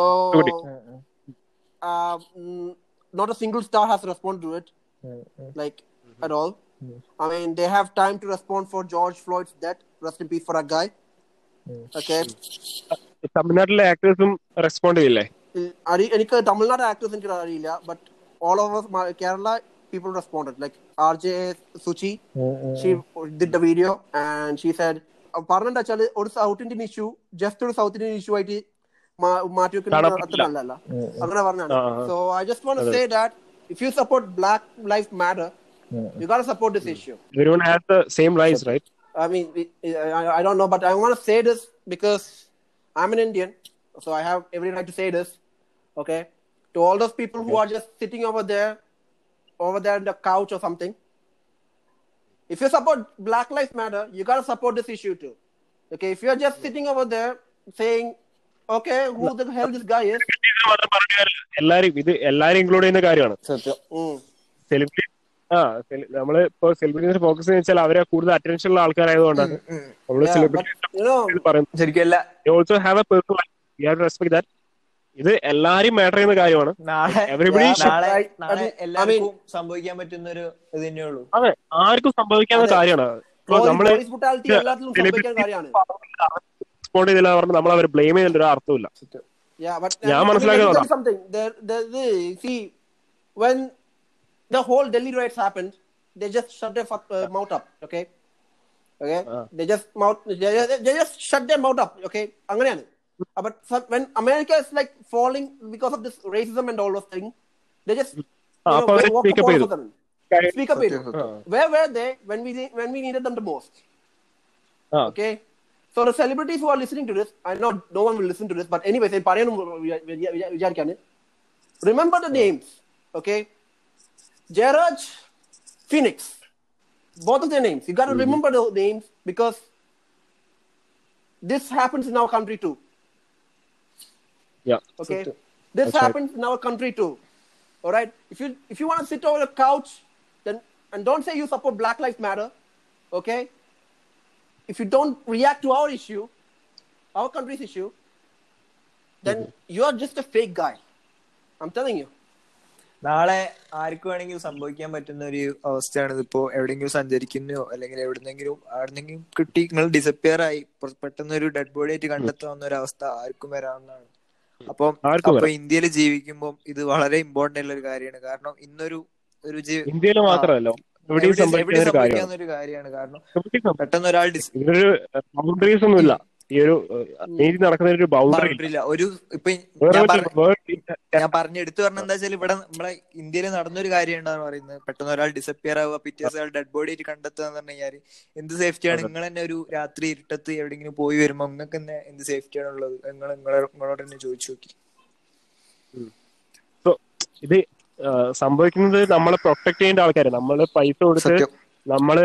Not a single star has respond to it like at all. I mean, they have time to respond for George Floyd's death. Rest in peace for a guy. Okay. തമിഴ്നാട്ടിലെ ആക്ടേഴ്സും respond ചെയ്യില്ലേ എനിക്ക് Tamil Nadu actors എനിക്ക് അറിയില്ല but all over Kerala people responded like RJ Suchi she did the video and she said പറഞ്ഞെന്താ വെച്ചാല് ഒരു south Indian issue just ഒരു സൗത്ത് ഇന്ത്യൻ ഇഷ്യൂ ആയിട്ട് മാ- മാറ്റി വെക്കുന്നത് കാണാൻ അത്ര പറ്റില്ല. നല്ലല്ല അങ്ങനെ പറഞ്ഞാണ് ആ, ആ. So I just want say that if you support black life matter you got support this issue everyone has the same rights right I mean, I, I don't know, but I want to say this because I'm an Indian, so I have every right to say this. Okay, to all those people who are just sitting over there, over there on the couch or something. If you support Black Lives Matter, you gotta support this issue too. Okay, if you're just sitting over there saying, "Okay, who the hell this guy is?" എല്ലാരും ഇത് എല്ലാരും include ചെയ്യുന്ന കാര്യമാണ് Mm. Celebrity ആ നമ്മൾ ഇപ്പൊ celebrities focus വെച്ചാൽ അവരെ കൂടുതൽ അറ്റൻഷൻ ഉള്ള ആൾക്കാരായതുകൊണ്ടാണ് നമ്മൾ സെലിബ്രിറ്റി പറയുന്നത് ശരിക്കും also have a personal you have respect that ഇത് എല്ലാരും മാറ്റർ ചെയ്യുന്ന കാര്യമാണ് എല്ലാവർക്കും സംഭവിക്കാൻ പറ്റുന്ന ഒരു ഇത് തന്നെയുള്ളൂ അതെ ആർക്കും സംഭവിക്കാവുന്ന കാര്യമാണ് നമ്മൾ. റെസ്പോണ്ട് ചെയ്തില്ല പറഞ്ഞ് നമ്മൾ അവരെ ബ്ലെയിം ചെയ്യുന്ന ഒരു അർത്ഥമില്ല ഞാൻ I mean, മനസ്സിലാക്കിയത് let me tell അതാ. you something. There, there, the, see, when the whole Delhi riots happened, they just shut their fuck, uh, mouth up. Okay, okay. Uh. They just mouth. They, they, they just shut their mouth up. Okay, അങ്ങനെയാണ്. Uh, But some, when America is like falling because of this racism and all those things, they just you Ah, know, അപ്പൊ അവർ walk speak the up ball ചെയ്തു. for them. Speak up. ചെയ്തു. Where were they when we when we needed them the most? ആ Okay. So the celebrities who are listening to this, I know no one will listen to this, but anyway, say പറയാനും വിചാ- വിചാ- വിചാ- വിചാരിക്കാണ്. Remember the names, okay? Jairaj, Phoenix, both of their names. You got to remember the names because this happens in our country too. Yeah Okay, So this That's right. happens in our country too. All right. If you if you want to sit over a couch, then and don't say you support Black Lives Matter. Okay. If you don't react to our issue, our country's issue, then mm-hmm. you are just a fake guy. I'm telling you. നാളെ ആർക്ക് വേണമെങ്കിലും സംഭവിക്കാൻ പറ്റുന്ന ഒരു അവസ്ഥയാണ് ഇതിപ്പോ എവിടെയെങ്കിലും സഞ്ചരിക്കുന്നോ അല്ലെങ്കിൽ എവിടെന്നെങ്കിലും ആരുന്നെങ്കിലും കിട്ടി നിങ്ങൾ ഡിസപ്പിയർ ആയി പെട്ടെന്ന് ഒരു ഡെഡ് ബോഡി ആയിട്ട് കണ്ടെത്താവുന്ന ഒരു അവസ്ഥ ആർക്കും വരാവുന്നതാണ് അപ്പം അപ്പൊ ഇന്ത്യയിൽ ജീവിക്കുമ്പോൾ ഇത് വളരെ ഇമ്പോർട്ടന്റ് ആയിട്ടുള്ള ഒരു കാര്യമാണ്. കാരണം ഇന്നൊരു ഒരു ഇന്ത്യയിൽ മാത്രമല്ല എവിടെയും എവിടെ- സംഭവിക്കുന്ന ഒരു കാര്യമാണ്. കാരണം പെട്ടെന്ന് ഒരാൾ ബൗണ്ടറീസ് ഒന്നുമില്ല. ഈ ഒരു നീതി നടക്കുന്ന ഒരു ബൗണ്ടറി ഇല്ല. ഒരു ഇപ്പൊ ഞാൻ പറഞ്ഞ എടുത്തു പറഞ്ഞ എന്താ വെച്ചാൽ ഇവിടെ നമ്മളെ ഇന്ത്യയിൽ നടന്നൊരു കാര്യം ഉണ്ടാന്ന് പറയുന്നത്? പെട്ടെന്ന് ഒരാൾ ഡിസപ്പിയർ ആവുക പിറ്റേ ദിവസം ഡെഡ് ബോഡി ആയിട്ട് കണ്ടെത്തുക എന്ന് പറഞ്ഞു കഴിഞ്ഞാൽ എന്ത് സേഫ്റ്റിയാണ് നിങ്ങൾ തന്നെ ഒരു രാത്രി ഇരുട്ടത്ത് എവിടെങ്കിലും പോയി വരുമ്പോ നിങ്ങൾക്ക് തന്നെ എന്ത് സേഫ്റ്റിയാണ് ഉള്ളത്? നിങ്ങൾ നിങ്ങളെ നിങ്ങളോട് തന്നെ ചോദിച്ചു നോക്കി. ഇത് സംഭവിക്കുന്നത് നമ്മളെ പ്രൊട്ടക്ട് ചെയ്യേണ്ട ആൾക്കാര്. നമ്മൾ പൈസ കൊടുത്ത് നമ്മൾ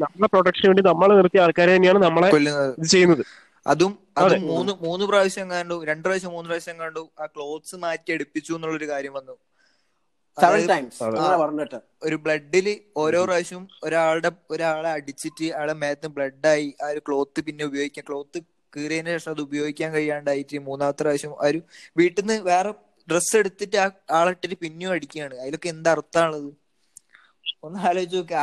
നമ്മളെ പ്രൊട്ടക്ഷന് വേണ്ടി നമ്മളെ നിർത്തിയ ആൾക്കാരെ തന്നെയാണ് നമ്മളെ ഇത് ചെയ്യുന്നത്. അതും അത്. മൂന്ന് മൂന്ന് പ്രാവശ്യം കണ്ടു രണ്ടു പ്രാവശ്യം മൂന്ന് പ്രാവശ്യം കണ്ടു ആ ക്ലോത്ത്സ് മാറ്റി എടുപ്പിച്ചു എന്നുള്ളൊരു കാര്യം വന്നു. ഒരു ബ്ലഡിൽ ഓരോ പ്രാവശ്യം ഒരാളുടെ ഒരാളെ അടിച്ചിട്ട് അയാളെ മേത്ത് ബ്ലഡായി ആ ഒരു ക്ലോത്ത് പിന്നെ ഉപയോഗിക്കാൻ ക്ലോത്ത് കീറിയതിന് ശേഷം അത് ഉപയോഗിക്കാൻ കഴിയാണ്ടായിട്ട് മൂന്നാമത്തെ പ്രാവശ്യം ആ ഒരു വീട്ടിൽ നിന്ന് വേറെ ഡ്രസ്സ് എടുത്തിട്ട് ആ ആളിട്ടിട്ട് പിന്നെയും അടിക്കുകയാണ്. അതിലൊക്കെ എന്താ അർത്ഥമാണുള്ളത് ഒന്ന് ആലോചിച്ച് നോക്ക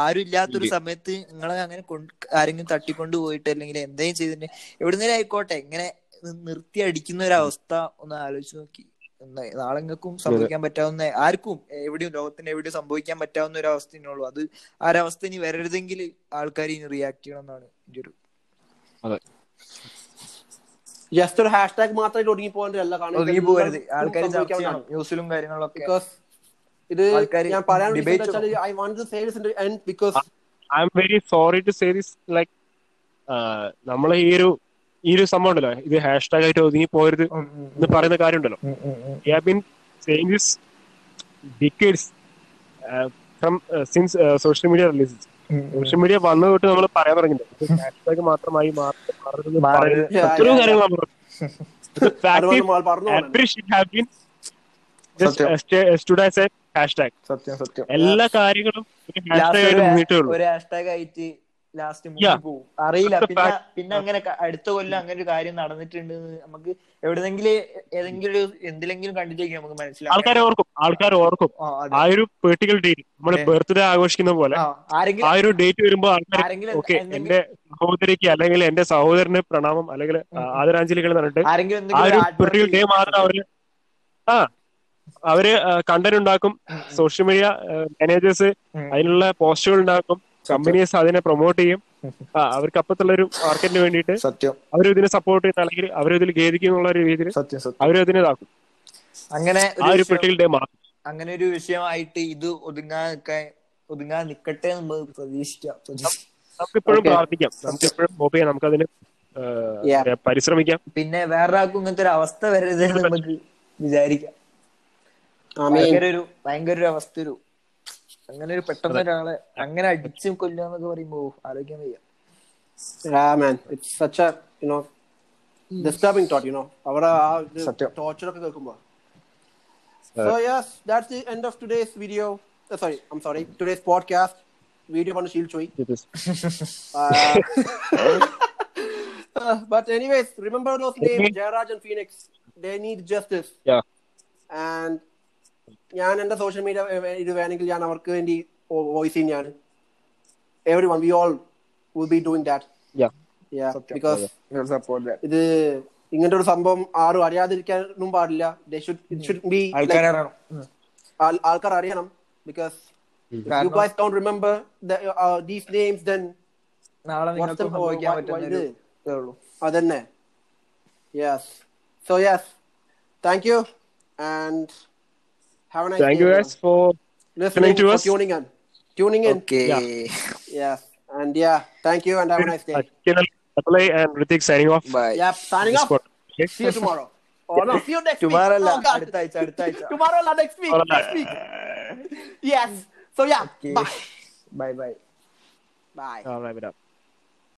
ആരും ഇല്ലാത്തൊരു സമയത്ത് നിങ്ങളെ അങ്ങനെ കൊണ്ട് ആരെങ്കിലും തട്ടിക്കൊണ്ട് പോയിട്ട് അല്ലെങ്കിൽ എന്തെങ്കിലും ചെയ്തിട്ട് എവിടുന്നേലും ആയിക്കോട്ടെ ഇങ്ങനെ നിർത്തി അടിക്കുന്ന ഒരു അവസ്ഥ ഒന്ന് ആലോചിച്ച് നോക്കി. നാളെ നിങ്ങൾക്കും സംഭവിക്കാൻ പറ്റാവുന്ന ആർക്കും എവിടെയും ലോകത്തിന് എവിടെയും സംഭവിക്കാൻ പറ്റാവുന്ന ഒരു അവസ്ഥ ഉള്ളൂ അത് ആ ഒരു അവസ്ഥ ഇനി വരരുതെങ്കിൽ ആൾക്കാർ ഇനി റിയാക്ട് ചെയ്യണം എന്നാണ് എന്റെ ഒരു ജസ്റ്റ് ഒരു ഹാഷ്ടാഗ് മാത്രമായിട്ട് ഒതുങ്ങി പോകേണ്ടതല്ല ചർച്ച ന്യൂസിലും കാര്യങ്ങളിലൊക്കെ. ബിക്കോസ് ഇത് ഞാൻ പറയാൻ I want say this and because I am very sorry to say this like നമ്മളെ ഈ ഒരു ഈ ഒരു സംഭവം ഉണ്ടല്ലോ. ഇത് ഹാഷ്ടാഗ് ആയിട്ട് ഒതുങ്ങി പോരുത് ഉം. എന്ന് പറയുന്ന കാര്യം ഉണ്ടല്ലോ decades uh, from uh, since uh, social media releases. ഉം, ഉം. സോഷ്യൽ മീഡിയ വന്നു തൊട്ട് നമ്മൾ പറയാൻ തുടങ്ങിയിട്ടുണ്ട് ഹാഷ്ടാഗ് മാത്രമായി എത്രയോ കാര്യങ്ങൾ നമ്മൾ just സത്യം. uh, hashtag. സത്യം സത്യം. എല്ലാ കാര്യങ്ങളും ഒരു ഹാഷ്ടാഗ് ആയിട്ട് ഒരു ഹാഷ്ടാഗ് ആയിട്ട് ലാസ്റ്റ്. പോകും അറിയില്ല. പിന്നെ. പിന്നെ അങ്ങനെ അടുത്ത കൊല്ലം അങ്ങനെ ഒരു കാര്യം നടന്നിട്ടുണ്ട് നമുക്ക് എവിടെന്നെങ്കിലും ഏതെങ്കിലും ഒരു എന്തിലെങ്കിലും കണ്ടിട്ടേക്കും നമുക്ക് മനസ്സിലാവും ആൾക്കാർ ഓർക്കും. ആൾക്കാർ ഓർക്കും. ആ, ഒരു പെർട്ടിക്കുലർ ഡേറ്റ് നമ്മൾ ബർത്ത്ഡേ ആഘോഷിക്കുന്ന പോലെ ആ, ഒരു ഡേറ്റ് വരുമ്പോ ആൾക്കാർ ഓക്കെ എന്റെ സഹോദരിക്ക് അല്ലെങ്കിൽ എന്റെ സഹോദരന് പ്രണാമം അല്ലെങ്കിൽ ആദരാഞ്ജലികൾ പറഞ്ഞിട്ട് ആ ഒരു പെർട്ടിക്കുലർ ഡേ മാത്രം അവർ ആ അവർ കണ്ടന്റ് ഉണ്ടാക്കും. സോഷ്യൽ മീഡിയ മാനേജേഴ്സ് അതിനുള്ള പോസ്റ്റുകൾ ഉണ്ടാക്കും. കമ്പനീസ് അതിനെ പ്രൊമോട്ട് ചെയ്യും. അവർക്ക് അപ്പത്തുള്ള ഒരു മാർക്കറ്റിന് വേണ്ടിയിട്ട് സത്യം. അവർ ഇതിനെ സപ്പോർട്ട് ചെയ്യുന്ന അല്ലെങ്കിൽ അവർ ഇതിൽ ഖേദിക്കും എന്നുള്ള ഒരു രീതിയിൽ അവർ ഇതിനെ ഇതാക്കും. അങ്ങനെ ആ ഒരു പെട്ടികളുടെ അങ്ങനെ ഒരു വിഷയമായിട്ട് ഇത് ഒതുങ്ങാൻ ഒതുങ്ങാൻ നിക്കട്ടെ എന്ന് പ്രതീക്ഷിക്കാം. നമുക്കിപ്പോഴും. പ്രാർത്ഥിക്കാം. നമുക്ക് ഇപ്പോഴും ഹോപ്പ് ചെയ്യാം നമുക്ക് അതിന് പരിശ്രമിക്കാം. പിന്നെ വേറൊരാൾക്കും ഇങ്ങനത്തെ ഒരു അവസ്ഥ വരരുത് നമുക്ക് വിചാരിക്കാം. ഭയങ്കര ഒരു ഭയങ്കര ഒരു അവസ്ഥ ഒരു അങ്ങനെ ഒരു പെട്ടെന്ന് ഒരാളെ അങ്ങനെ അടിച്ചും കൊല്ലുക എന്നൊക്കെ പറയുമ്പോ ആലോചിക്കാൻ വയ്യ Yeah, man. It's such a, you know, disturbing thought, you know. അവരുടെ ആ. ടോർച്ചർ ഒക്കെ കേൾക്കുമ്പോ So yes, that's the end of today's video. Uh, sorry, I'm sorry. Today's podcast. Video on Shield Chui. Uh, uh, but anyways, remember those names, Jairaj and Phoenix. They need justice. Yeah. And ഞാൻ എന്റെ social media ഇത് വേണമെങ്കിൽ ഞാൻ അവർക്ക് വേണ്ടി voice ചെയ്യാൻ everyone we all will be doing that. Because ഇത് ഇങ്ങനത്തെ ഒരു സംഭവം ആരും അറിയാതിരിക്കാനും പാടില്ല. ബി ആൾക്കാർ അറിയണം. ബിക്കോസ് യു കാരണം don't remember these names then അതന്നെ. Yes so yes thank you and Have a nice thank you guys for listening to for us. tuning in tuning in okay yes and yeah thank you and have a nice day Atlay and Ritik signing off. Bye yep signing This off spot. Okay. see you tomorrow oh no see you next tomorrow week അല്ല oh, God. അടുത്ത ആഴ്ച അടുത്ത ആഴ്ച tomorrow or next week Tomorrow. next week yes so yeah Okay. bye bye bye bye I'll wrap it up.